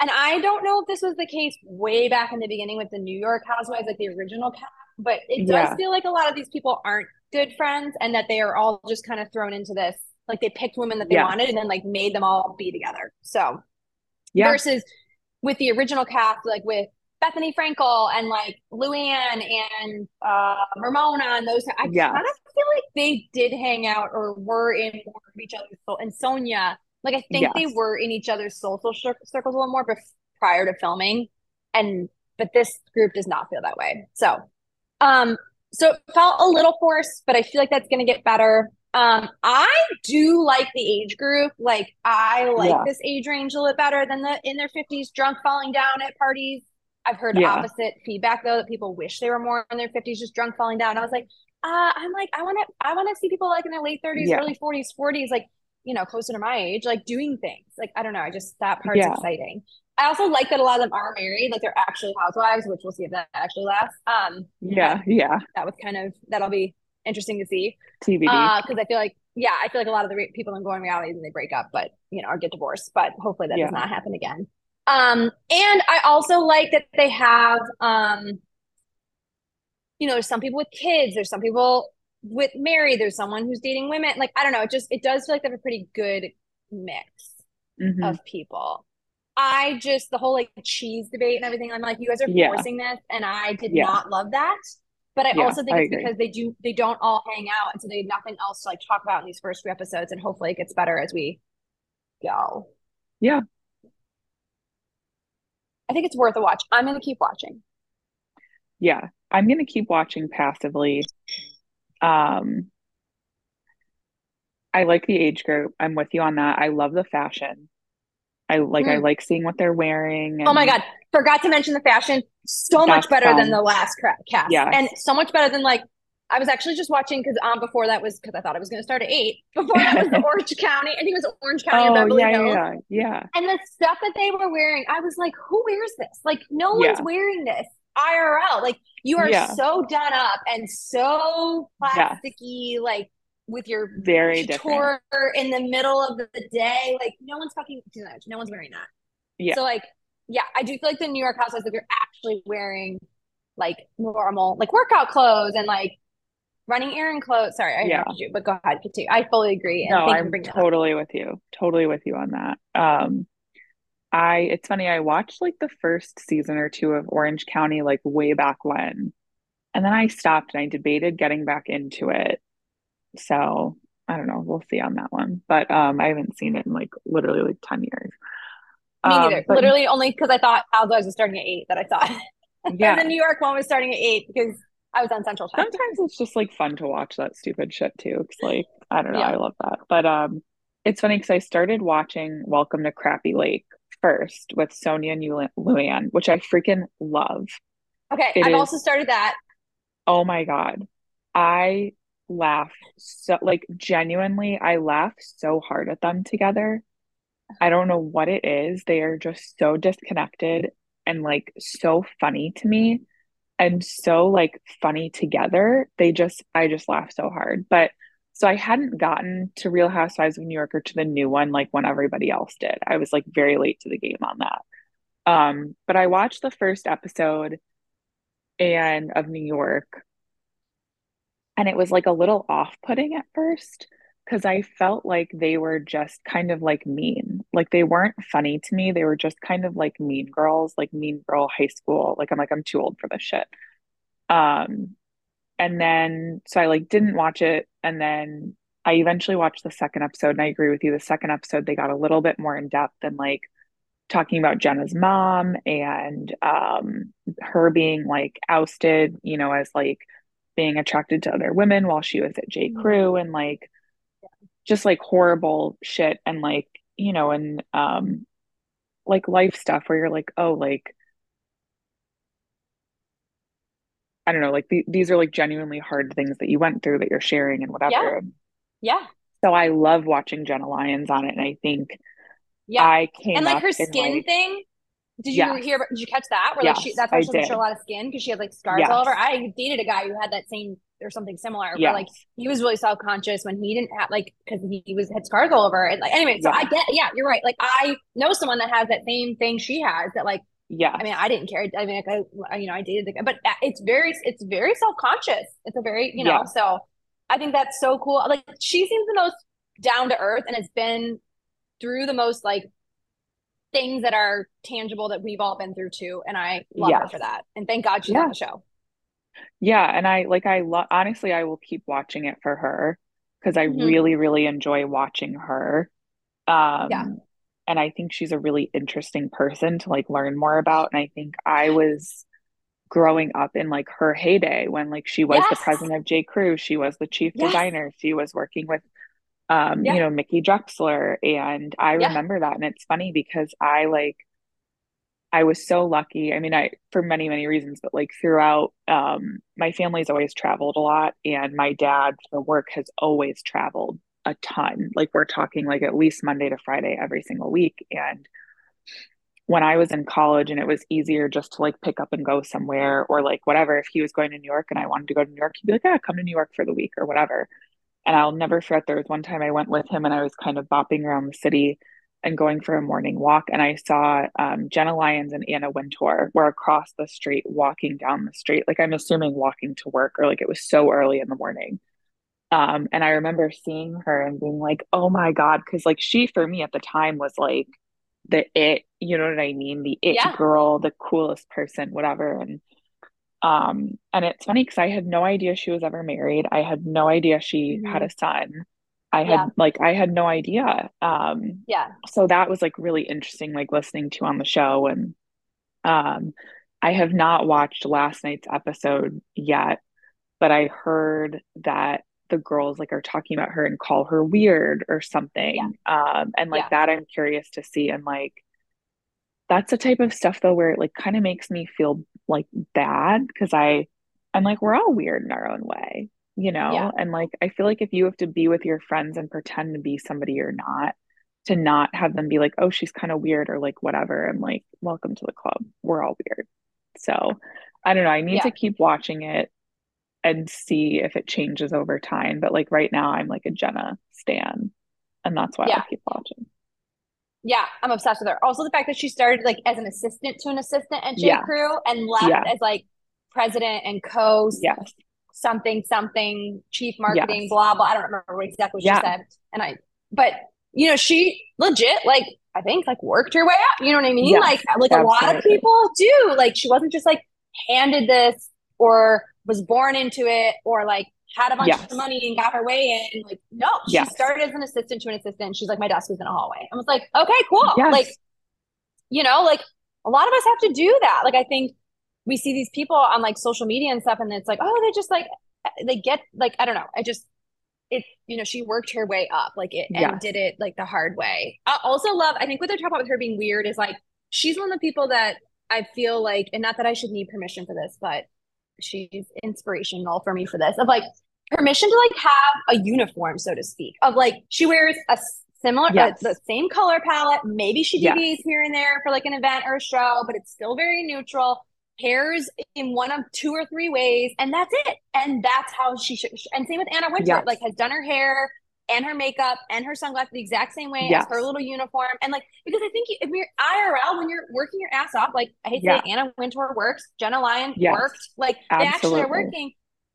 [SPEAKER 2] And I don't know if this was the case way back in the beginning with the New York Housewives, like the original cast, but it does yeah. feel like a lot of these people aren't good friends and that they are all just kind of thrown into this. Like they picked women that they wanted and then like made them all be together. So yeah. versus with the original cast, like with Bethenny Frankel and like Luann and uh Ramona and those I
[SPEAKER 1] Yes.
[SPEAKER 2] kind of feel like they did hang out or were in more of each other's soul and Sonja like I think they were in each other's social cir- circles a little more bef- prior to filming and but this group does not feel that way so um so it felt a little forced but I feel like that's gonna get better um I do like the age group like I like
[SPEAKER 1] Yeah.
[SPEAKER 2] this age range a little better than the in their 50s drunk falling down at parties I've heard
[SPEAKER 1] Yeah.
[SPEAKER 2] opposite feedback though that people wish they were more in their 50s just drunk falling down. I was like, uh, I'm like, I want to I want to see people like in their late 30s,
[SPEAKER 1] Yeah.
[SPEAKER 2] early 40s, 40s, like, you know, closer to my age, like doing things. Like, I don't know. I just that part's exciting. I also like that a lot of them are married, like they're actually housewives, which we'll see if that actually lasts. Um,
[SPEAKER 1] Yeah. Yeah.
[SPEAKER 2] that was kind of that'll be interesting to see.
[SPEAKER 1] TBD.
[SPEAKER 2] Uh, because I feel like yeah, I feel like a lot of the re- people in going realities and they break up, but you know, or get divorced. But hopefully that
[SPEAKER 1] Yeah.
[SPEAKER 2] does not happen again. Um, and I also like that they have um, you know, there's some people with kids, there's some people with married, there's someone who's dating women. Like I don't know, it just it does feel like they have a pretty good mix
[SPEAKER 1] Mhm.
[SPEAKER 2] of people. I just the whole like cheese debate and everything. I'm like, you guys are
[SPEAKER 1] Yeah.
[SPEAKER 2] forcing this, and I did
[SPEAKER 1] Yeah.
[SPEAKER 2] not love that. But I
[SPEAKER 1] Yeah,
[SPEAKER 2] also think
[SPEAKER 1] I
[SPEAKER 2] it's
[SPEAKER 1] agree.
[SPEAKER 2] because they do they don't all hang out, and so they have nothing else to like talk about in these first few episodes, and hopefully it gets better as we go.
[SPEAKER 1] Yeah.
[SPEAKER 2] I think it's worth a watch. I'm gonna keep watching.
[SPEAKER 1] Yeah. I'm gonna keep watching passively. Um, I like the age group. I'm with you on that. I love the fashion. I like I
[SPEAKER 2] Mm.
[SPEAKER 1] like seeing what they're wearing
[SPEAKER 2] Oh my god, forgot to mention the fashion. So much
[SPEAKER 1] That's
[SPEAKER 2] better than the last cra- cast, and so much better than like I was actually just watching because um before that was because I thought I was going to start at eight. Before that was the Orange County. I think it was Orange County
[SPEAKER 1] Oh,
[SPEAKER 2] Beverly
[SPEAKER 1] yeah,
[SPEAKER 2] Hills.
[SPEAKER 1] yeah, yeah.
[SPEAKER 2] And the stuff that they were wearing, I was like, who wears this? Like, no
[SPEAKER 1] Yeah.
[SPEAKER 2] one's wearing this IRL. Like, you are
[SPEAKER 1] Yeah.
[SPEAKER 2] so done up and so plasticky, like with your
[SPEAKER 1] Very
[SPEAKER 2] couture in the middle of the day. Like, no one's fucking, too much. no one's wearing that.
[SPEAKER 1] Yeah.
[SPEAKER 2] So, like, yeah, I do feel like the New York housewives, like, they're actually wearing like normal, like workout clothes and like running errand clothes. Sorry, I
[SPEAKER 1] Yeah.
[SPEAKER 2] you, but go ahead, continue. I fully agree. And
[SPEAKER 1] No, I'm
[SPEAKER 2] for bringing that up.
[SPEAKER 1] totally with you. Totally with you on that. Um, I it's funny, I watched like the first season or two of Orange County like way back when, and then I stopped and I debated getting back into it. So I don't know, we'll see on that one. But um, I haven't seen it in like literally like 10 years.
[SPEAKER 2] Me
[SPEAKER 1] Um,
[SPEAKER 2] neither.
[SPEAKER 1] but
[SPEAKER 2] Literally only because I thought Housewives was starting at eight that I thought.
[SPEAKER 1] yeah,
[SPEAKER 2] and the New York one was starting at eight because I was on Central Time.
[SPEAKER 1] sometimes it's just like fun to watch that stupid shit too. It's like I don't know,
[SPEAKER 2] Yeah.
[SPEAKER 1] I love that. But um, it's funny because I started watching Welcome to Crappie Lake first with Sonja and Lu- Luann, which I freaking love.
[SPEAKER 2] Okay,
[SPEAKER 1] It
[SPEAKER 2] I've
[SPEAKER 1] is-
[SPEAKER 2] also started that.
[SPEAKER 1] Oh my God. I laugh so like genuinely, I laugh so hard at them together. I don't know what it is. They are just so disconnected and like so funny to me and so like funny together. They just I just laugh so hard. But so I hadn't gotten to Real Housewives of New York or to the new one like when everybody else did. I was like very late to the game on that. Um, but I watched the first episode and of New York and it was like a little off-putting at first because I felt like they were just kind of like mean. Like they weren't funny to me. They were just kind of like mean girls, like mean girl high school. Like I'm like I'm too old for this shit. Um and then so I like didn't watch it and then I eventually watched the second episode and I agree with you. The second episode they got a little bit more in depth and like talking about Jenna's mom and um her being like ousted, you know, as like being attracted to other women while she was at J.
[SPEAKER 2] Mhm.
[SPEAKER 1] Crew and like just like horrible shit and like, you know, and um like life stuff where you're like, oh, like I don't know, like the, these are like genuinely hard things that you went through that you're sharing and whatever.
[SPEAKER 2] Yeah,
[SPEAKER 1] So I love watching Jenna Lyons on it, and I think
[SPEAKER 2] yeah.
[SPEAKER 1] I came
[SPEAKER 2] and like her skin
[SPEAKER 1] like-
[SPEAKER 2] thing. Did you
[SPEAKER 1] Yes.
[SPEAKER 2] hear? Did you catch that? Where like she, that's why
[SPEAKER 1] I
[SPEAKER 2] she doesn't
[SPEAKER 1] did.
[SPEAKER 2] show a lot of skin because she had like scars all over. I dated a guy who had that same or something similar. Where like he was really self conscious when he didn't have like because he, he was had scars all over. And like anyway, so I get yeah, you're right. Like I know someone that has that same thing she has that like
[SPEAKER 1] yeah.
[SPEAKER 2] I mean, I didn't care. I mean, like, I, you know, I dated the guy, but uh, it's very, it's very self conscious. It's a very, you know,
[SPEAKER 1] Yeah.
[SPEAKER 2] so I think that's so cool. Like, she seems the most down to earth and has been through the most like things that are tangible that we've all been through too. And I love yes. her for that. And thank God she's yeah. on the show.
[SPEAKER 1] Yeah. And I like, I love, honestly, I will keep watching it for her because I mm-hmm. really, really enjoy watching her. Um, yeah. And I think she's a really interesting person to like learn more about. And I think I was growing up in like her heyday when like she was yes. the president of J. Crew, she was the chief yes. designer, she was working with um, yeah. you know, Mickey Drexler. And I yeah. remember that. And it's funny because I like, I was so lucky. I mean, I, for many, many reasons, but like throughout, um, my family's always traveled a lot. And my dad for work has always traveled a ton. Like we're talking like at least Monday to Friday every single week. And when I was in college and it was easier just to like pick up and go somewhere or like whatever, if he was going to New York and I wanted to go to New York, he'd be like, yeah, come to New York for the week or whatever. And I'll never forget there was one time I went with him and I was kind of bopping around the city and going for a morning walk. And I saw um, Jenna Lyons and Anna Wintour were across the street walking down the street. Like I'm assuming walking to work or like it was so early in the morning. Um, and I remember seeing her and being like, oh my God. Cause like she for me at the time was like the it, you know what I mean? The it yeah. girl, the coolest person, whatever. And um, and it's funny because I had no idea she was ever married. I had no idea she mm-hmm. had a son. I had yeah. like I had no idea. Um,
[SPEAKER 2] yeah.
[SPEAKER 1] So that was like really interesting, like listening to on the show. And um, I have not watched last night's episode yet, but I heard that the girls like are talking about her and call her weird or something. Yeah. Um, and like yeah. that I'm curious to see. And like that's the type of stuff though where it like kind of makes me feel like bad because I I'm like we're all weird in our own way, you know? Yeah. And like I feel like if you have to be with your friends and pretend to be somebody you're not, to not have them be like, "Oh, she's kind of weird" or like whatever, and like, "Welcome to the club. We're all weird." So, I don't know. I need yeah. to keep watching it and see if it changes over time, but like right now I'm like a Jenna stan, and that's why yeah. I keep watching.
[SPEAKER 2] Yeah, I'm obsessed with her. Also, the fact that she started like as an assistant to an assistant at J. Yeah. Crew and left yeah. as like president and co
[SPEAKER 1] yes.
[SPEAKER 2] Something something chief marketing yes. blah blah. I don't remember exactly what yeah. she said. And I, but you know, she legit like I think like worked her way up. You know what I mean? Yes, like like absolutely. a lot of people do. Like she wasn't just like handed this or was born into it or like had a bunch yes. of money and got her way in. Like, no, she yes. started as an assistant to an assistant. She's like, my desk was in a hallway. I was like, okay, cool. Like, you know, like a lot of us have to do that. Like, I think we see these people on like social media and stuff, and it's like, oh, they just like, they get like, I don't know. I just, it, you know, she worked her way up, like it, and did it like the hard way. I also love, I think what they're talking about with her being weird is like, she's one of the people that I feel like, and not that I should need permission for this, but she's inspirational for me for this of like permission to like have a uniform so to speak of like she wears a similar yes. uh, the same color palette maybe she deviates yes. here and there for like an event or a show but it's still very neutral pairs in one of two or three ways and that's it and that's how she should and same with anna wintour yes. like has done her hair and her makeup and her sunglasses the exact same way yes. as her little uniform. And like, because I think if you're IRL, when you're working your ass off, like I hate yeah. to say Anna Wintour works, Jenna Lyon yes. worked, like Absolutely. they actually are working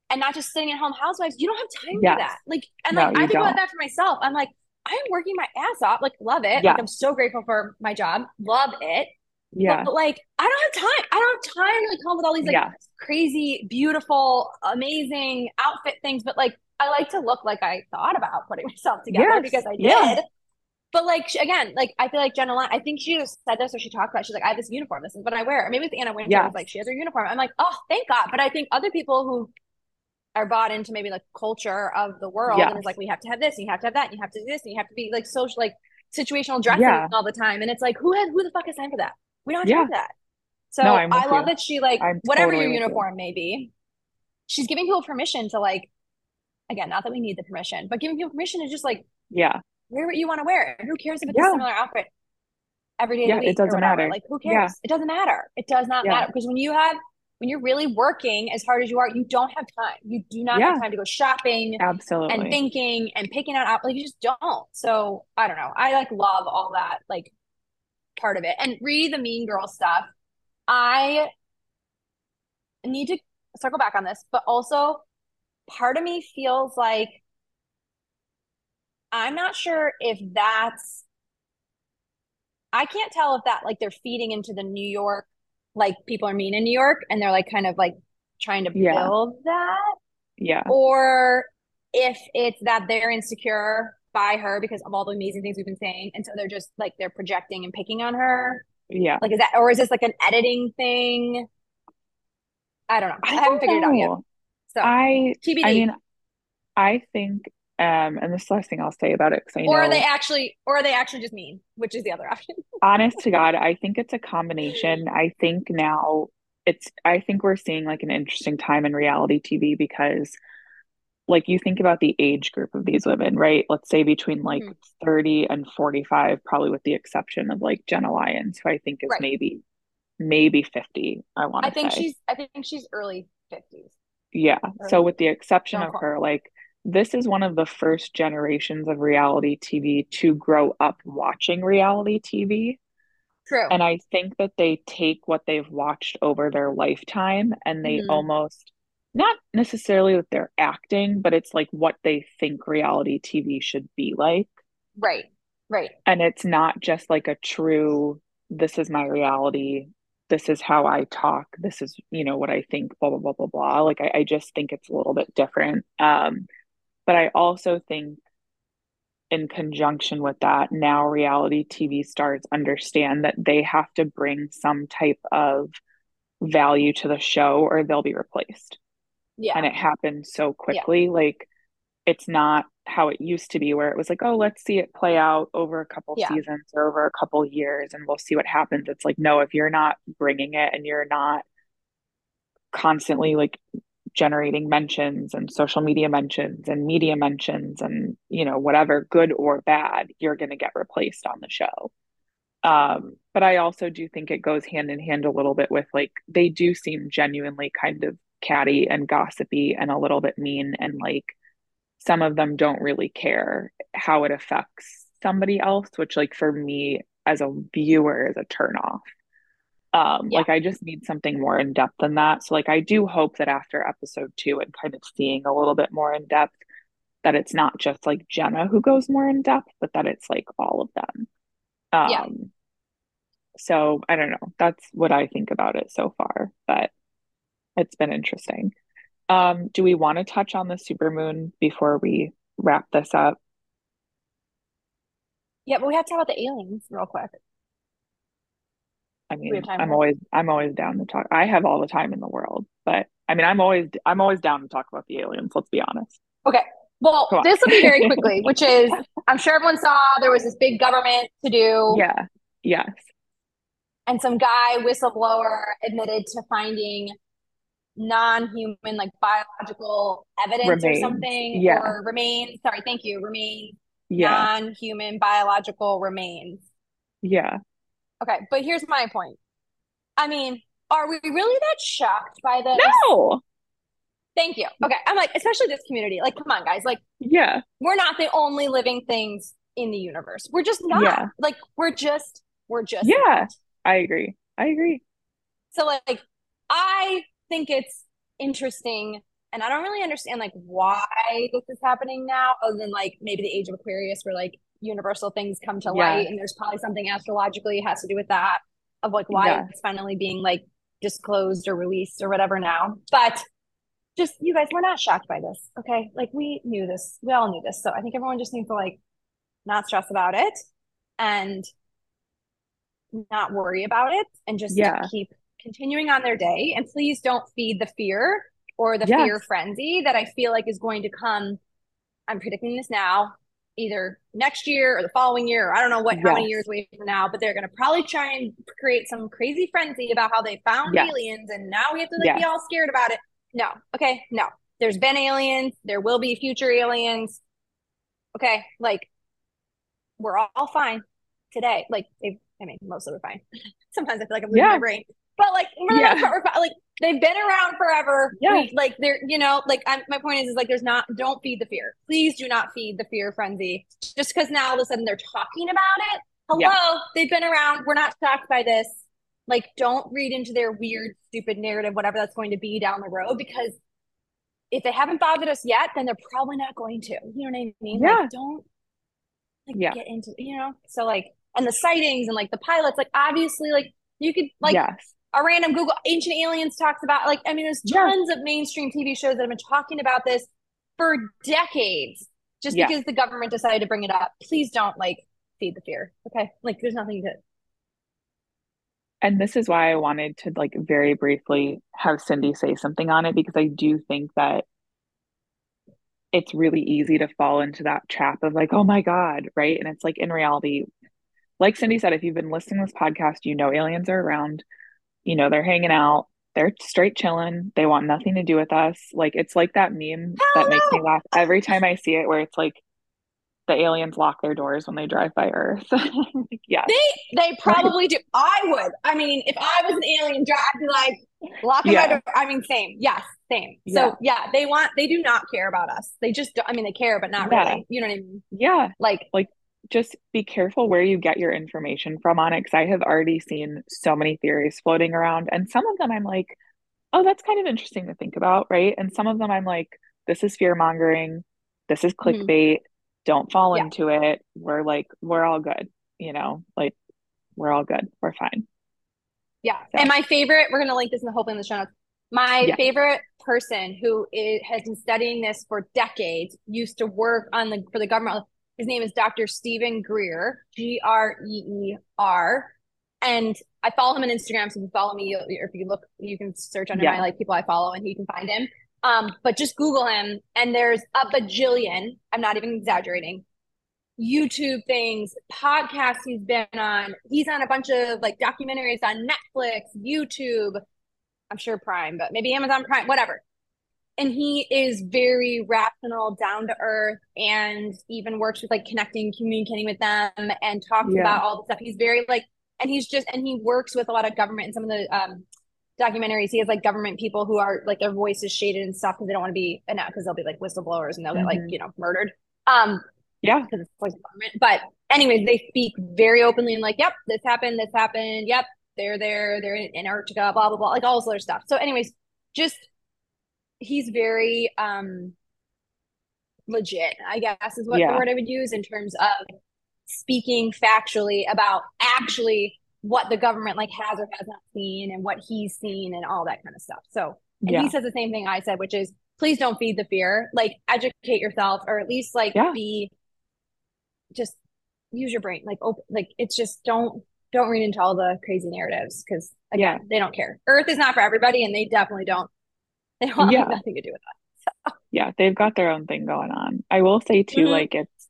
[SPEAKER 2] and not just sitting at home housewives. You don't have time yes. for that. Like, and like, I think about that for myself. I'm like, I'm working my ass off, like, love it. Yeah. Like, I'm so grateful for my job, love it.
[SPEAKER 1] Yeah.
[SPEAKER 2] But, but, like, I don't have time. I don't have time to like come with all these like yeah. crazy, beautiful, amazing outfit things. But like, I like to look like I thought about putting myself together yes. because I did. Yeah. But like again, like I feel like Jenna, I think she just said this or she talked about. She's like, I have this uniform. This is what I wear. Or maybe it's Anna Wintour. Yes. Like she has her uniform. I'm like, oh, thank God. But I think other people who are bought into maybe like culture of the world yes. and it's like we have to have this, and you have to have that, and you have to do this, and you have to be like social, like situational dressing yeah. all the time. And it's like, who has who the fuck has time for that? We don't have that. So no, I love you. that she like I'm whatever totally your uniform you. may be, she's giving people permission to like again, not that we need the permission, but giving people permission to just like,
[SPEAKER 1] yeah,
[SPEAKER 2] wear what you want to wear. Who cares if it's yeah. a similar outfit every day? Yeah,
[SPEAKER 1] it doesn't matter.
[SPEAKER 2] Like, who cares? Yeah. It doesn't matter. It does not yeah. matter because when you have when you're really working as hard as you are, you don't have time. You do not yeah. have time to go shopping,
[SPEAKER 1] absolutely,
[SPEAKER 2] and thinking and picking out. Like you just don't. So I don't know. I like love all that like part of it and read the Mean Girl stuff. I need to circle back on this, but also part of me feels like I'm not sure if that's I can't tell if that like they're feeding into the New York, like people are mean in New York and they're like kind of like trying to
[SPEAKER 1] Yeah.
[SPEAKER 2] build that,
[SPEAKER 1] Yeah.
[SPEAKER 2] or if it's that they're insecure by her because of all the amazing things we've been saying. And so they're just like they're projecting and picking on her.
[SPEAKER 1] Yeah.
[SPEAKER 2] Like, is that, or is this like an editing thing? I don't know. I, haven't
[SPEAKER 1] don't
[SPEAKER 2] figured it out yet. So
[SPEAKER 1] I
[SPEAKER 2] TBD.
[SPEAKER 1] I mean, I think um and this is the last thing I'll say about it because I
[SPEAKER 2] or are
[SPEAKER 1] know
[SPEAKER 2] they actually, or are they actually just mean, which is the other option?
[SPEAKER 1] honest to God, I think it's a combination. I think now it's I think we're seeing like an interesting time in reality TV because like you think about the age group of these women, right? Let's say between like
[SPEAKER 2] Mhm.
[SPEAKER 1] 30 and 45, probably with the exception of like Jenna Lyons, who I think is
[SPEAKER 2] Right.
[SPEAKER 1] maybe maybe 50, I want to I
[SPEAKER 2] think
[SPEAKER 1] say.
[SPEAKER 2] she's, I think she's early 50s.
[SPEAKER 1] Yeah. So with the exception
[SPEAKER 2] Don't
[SPEAKER 1] of her, like this is one of the first generations of reality TV to grow up watching reality TV.
[SPEAKER 2] True.
[SPEAKER 1] And I think that they take what they've watched over their lifetime and they
[SPEAKER 2] Mhm.
[SPEAKER 1] almost, not necessarily that they're acting, but it's like what they think reality TV should be like.
[SPEAKER 2] Right. Right.
[SPEAKER 1] And it's not just like a true, this is my reality, this is how I talk, this is, you know, what I think, blah, blah, blah, blah, blah. Like I, I just think it's a little bit different. Um, but I also think in conjunction with that, now reality TV stars understand that they have to bring some type of value to the show or they'll be replaced.
[SPEAKER 2] Yeah.
[SPEAKER 1] And it happened so quickly. Like it's not how it used to be where it was like, oh, let's see it play out over a couple
[SPEAKER 2] Yeah.
[SPEAKER 1] seasons or over a couple years and we'll see what happens. It's like, no, if you're not bringing it and you're not constantly like generating mentions and social media mentions and media mentions and you know whatever good or bad you're going to get replaced on the show um but i also do think it goes hand in hand a little bit with like they do seem genuinely kind of catty and gossipy and a little bit mean and like some of them don't really care how it affects somebody else which like for me as a viewer is a turn off um
[SPEAKER 2] Yeah.
[SPEAKER 1] like i just need something more in depth than that so like i do hope that after episode two and kind of seeing a little bit more in depth that it's not just like jenna who goes more in depth but that it's like all of them um
[SPEAKER 2] Yeah.
[SPEAKER 1] so i don't know that's what i think about it so far but it's been interesting um do we want to touch on the supermoon before we wrap this up
[SPEAKER 2] Yeah, but we have to talk about the aliens real quick.
[SPEAKER 1] I mean, I'm always I'm always down to talk. I have all the time in the world, but I mean, I'm always I'm always down to talk about the aliens, let's be honest.
[SPEAKER 2] Okay. Well, this will be very quickly, which is I'm sure everyone saw there was this big government to do,
[SPEAKER 1] Yeah. Yes.
[SPEAKER 2] and some guy whistleblower admitted to finding non-human, like biological evidence or something,
[SPEAKER 1] Yeah.
[SPEAKER 2] or remains. Sorry, thank you. Remains,
[SPEAKER 1] Yeah.
[SPEAKER 2] non-human biological remains.
[SPEAKER 1] Yeah.
[SPEAKER 2] Okay, but here's my point. I mean, are we really that shocked by this?
[SPEAKER 1] No.
[SPEAKER 2] Thank you. Okay, I'm like, especially this community. Like, come on, guys. Like,
[SPEAKER 1] Yeah.
[SPEAKER 2] we're not the only living things in the universe. We're just not.
[SPEAKER 1] Yeah.
[SPEAKER 2] Like, we're just, we're just
[SPEAKER 1] Yeah.
[SPEAKER 2] not.
[SPEAKER 1] I agree. I agree.
[SPEAKER 2] So, like, I think it's interesting, and I don't really understand like why this is happening now, other than like maybe the age of Aquarius, where like universal things come to light, and there's probably something astrologically has to do with that of like why it's finally being like disclosed or released or whatever now. But just you guys, we're not shocked by this, okay? Like we knew this, we all knew this, so I think everyone just needs to like not stress about it and not worry about it and just
[SPEAKER 1] Yeah.
[SPEAKER 2] keep continuing on their day. And please don't feed the fear or the
[SPEAKER 1] Yes.
[SPEAKER 2] fear frenzy that I feel like is going to come. I'm predicting this now, either next year or the following year, or I don't know what how many years away from now, but they're going to probably try and create some crazy frenzy about how they found
[SPEAKER 1] Yes.
[SPEAKER 2] aliens and now we have to like be all scared about it. No, okay, no. There's been aliens, there will be future aliens. Okay, like we're all fine today. Like I mean, mostly we're fine. Sometimes I feel like I'm losing
[SPEAKER 1] Yeah.
[SPEAKER 2] my brain, but like
[SPEAKER 1] Yeah.
[SPEAKER 2] most part, we're. Like they've been around forever.
[SPEAKER 1] Yeah.
[SPEAKER 2] We, like they're, you know, like I'm, my point is, is like there's not. Don't feed the fear. Please do not feed the fear frenzy. Just because now all of a sudden they're talking about it. Hello,
[SPEAKER 1] Yeah.
[SPEAKER 2] they've been around. We're not shocked by this. Like, don't read into their weird, stupid narrative, whatever that's going to be down the road, because if they haven't bothered us yet, then they're probably not going to. You know what I mean?
[SPEAKER 1] Yeah.
[SPEAKER 2] Like, don't like
[SPEAKER 1] Yeah.
[SPEAKER 2] get into you know. So like, and the sightings and like the pilots, like obviously, like you could like
[SPEAKER 1] yes.
[SPEAKER 2] A random Google Ancient Aliens talks about like I mean, there's tons of mainstream TV shows that have been talking about this for decades. Just because the government decided to bring it up, please don't like feed the fear. Okay, like there's nothing to.
[SPEAKER 1] And this is why I wanted to like very briefly have Cindy say something on it because I do think that it's really easy to fall into that trap of like, oh my God, right? And it's like in reality, like Cindy said, if you've been listening to this podcast, you know aliens are around, you know, they're hanging out, they're straight chilling, they want nothing to do with us. Like it's like that meme Hell that no. makes me laugh every time I see it where it's like the aliens lock their doors when they drive by Earth. yeah.
[SPEAKER 2] They they probably do. I would. I mean, if I was an alien, I'd be like locking yeah. my door. I mean, same. Yes, same. Yeah. So yeah, they want they do not care about us. They just I mean they care, but not yeah. really. You know what I mean?
[SPEAKER 1] Yeah.
[SPEAKER 2] Like
[SPEAKER 1] like just be careful where you get your information from on it because I have already seen so many theories floating around. And some of them I'm like, oh, that's kind of interesting to think about, right? And some of them I'm like, this is fear mongering, this is mm-hmm. clickbait. Mm-hmm don't fall yeah. into it we're like we're all good you know like we're all good we're fine
[SPEAKER 2] yeah so. and my favorite we're going to link this in the whole thing in the show notes my yeah. favorite person who is, has been studying this for decades used to work on the for the government his name is dr steven greer g-r-e-e-r and i follow him on instagram so if you follow me or if you look you can search under yeah. my like people i follow and you can find him um, but just Google him, and there's a bajillion. I'm not even exaggerating. YouTube things, podcasts he's been on. He's on a bunch of like documentaries on Netflix, YouTube. I'm sure Prime, but maybe Amazon Prime, whatever. And he is very rational, down to earth, and even works with like connecting, communicating with them, and talks yeah. about all the stuff. He's very like, and he's just, and he works with a lot of government and some of the um, documentaries he has like government people who are like their voices shaded and stuff because they don't want to be and because they'll be like whistleblowers and they'll mm-hmm. get like mm-hmm. you know murdered um
[SPEAKER 1] yeah
[SPEAKER 2] because it's voice government but anyways they speak very openly and like yep this happened this happened yep they're there they're in antarctica blah blah blah like all this other stuff so anyways just he's very um legit i guess is what yeah. the word i would use in terms of speaking factually about actually what the government like has or has not seen and what he's seen and all that kind of stuff. So yeah. he says the same thing I said, which is please don't feed the fear. Like educate yourself or at least like yeah. be just use your brain. Like open like it's just don't don't read into all the crazy narratives because again, yeah. they don't care. Earth is not for everybody and they definitely don't they don't yeah. have nothing to do with that.
[SPEAKER 1] So. Yeah, they've got their own thing going on. I will say too, mm-hmm. like it's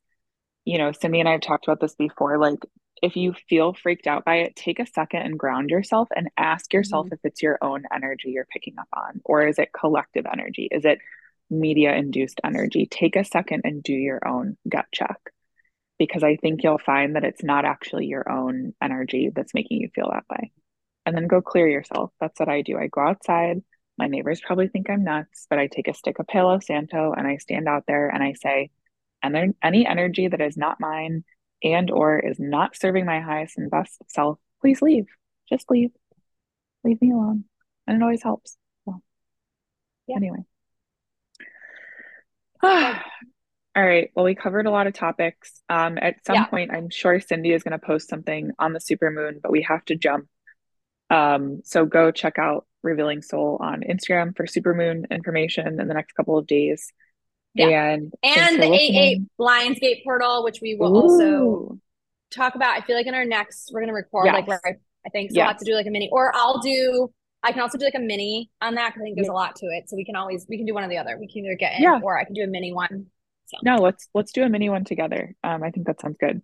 [SPEAKER 1] you know, Cindy and I have talked about this before. Like if you feel freaked out by it, take a second and ground yourself and ask yourself mm-hmm. if it's your own energy you're picking up on, or is it collective energy? Is it media induced energy? Take a second and do your own gut check because I think you'll find that it's not actually your own energy that's making you feel that way. And then go clear yourself. That's what I do. I go outside. My neighbors probably think I'm nuts, but I take a stick of Palo Santo and I stand out there and I say, and then any energy that is not mine and or is not serving my highest and best self, please leave. Just leave. Leave me alone. And it always helps. So yeah. anyway. All right. Well, we covered a lot of topics. Um, at some yeah. point, I'm sure Cindy is going to post something on the super moon, but we have to jump. Um, so go check out Revealing Soul on Instagram for supermoon information in the next couple of days. Yeah. And
[SPEAKER 2] and the AA Lionsgate portal, which we will Ooh. also talk about. I feel like in our next, we're gonna record yes. like where I, I think so. Yes. We'll have to do like a mini, or I'll do. I can also do like a mini on that because I think there's yeah. a lot to it. So we can always we can do one or the other. We can either get in, yeah. or I can do a mini one.
[SPEAKER 1] So. No, let's let's do a mini one together. Um, I think that sounds good.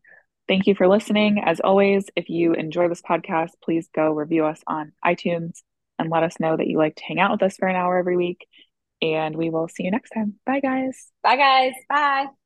[SPEAKER 1] Thank you for listening. As always, if you enjoy this podcast, please go review us on iTunes and let us know that you like to hang out with us for an hour every week. And we will see you next time. Bye, guys.
[SPEAKER 2] Bye, guys. Bye.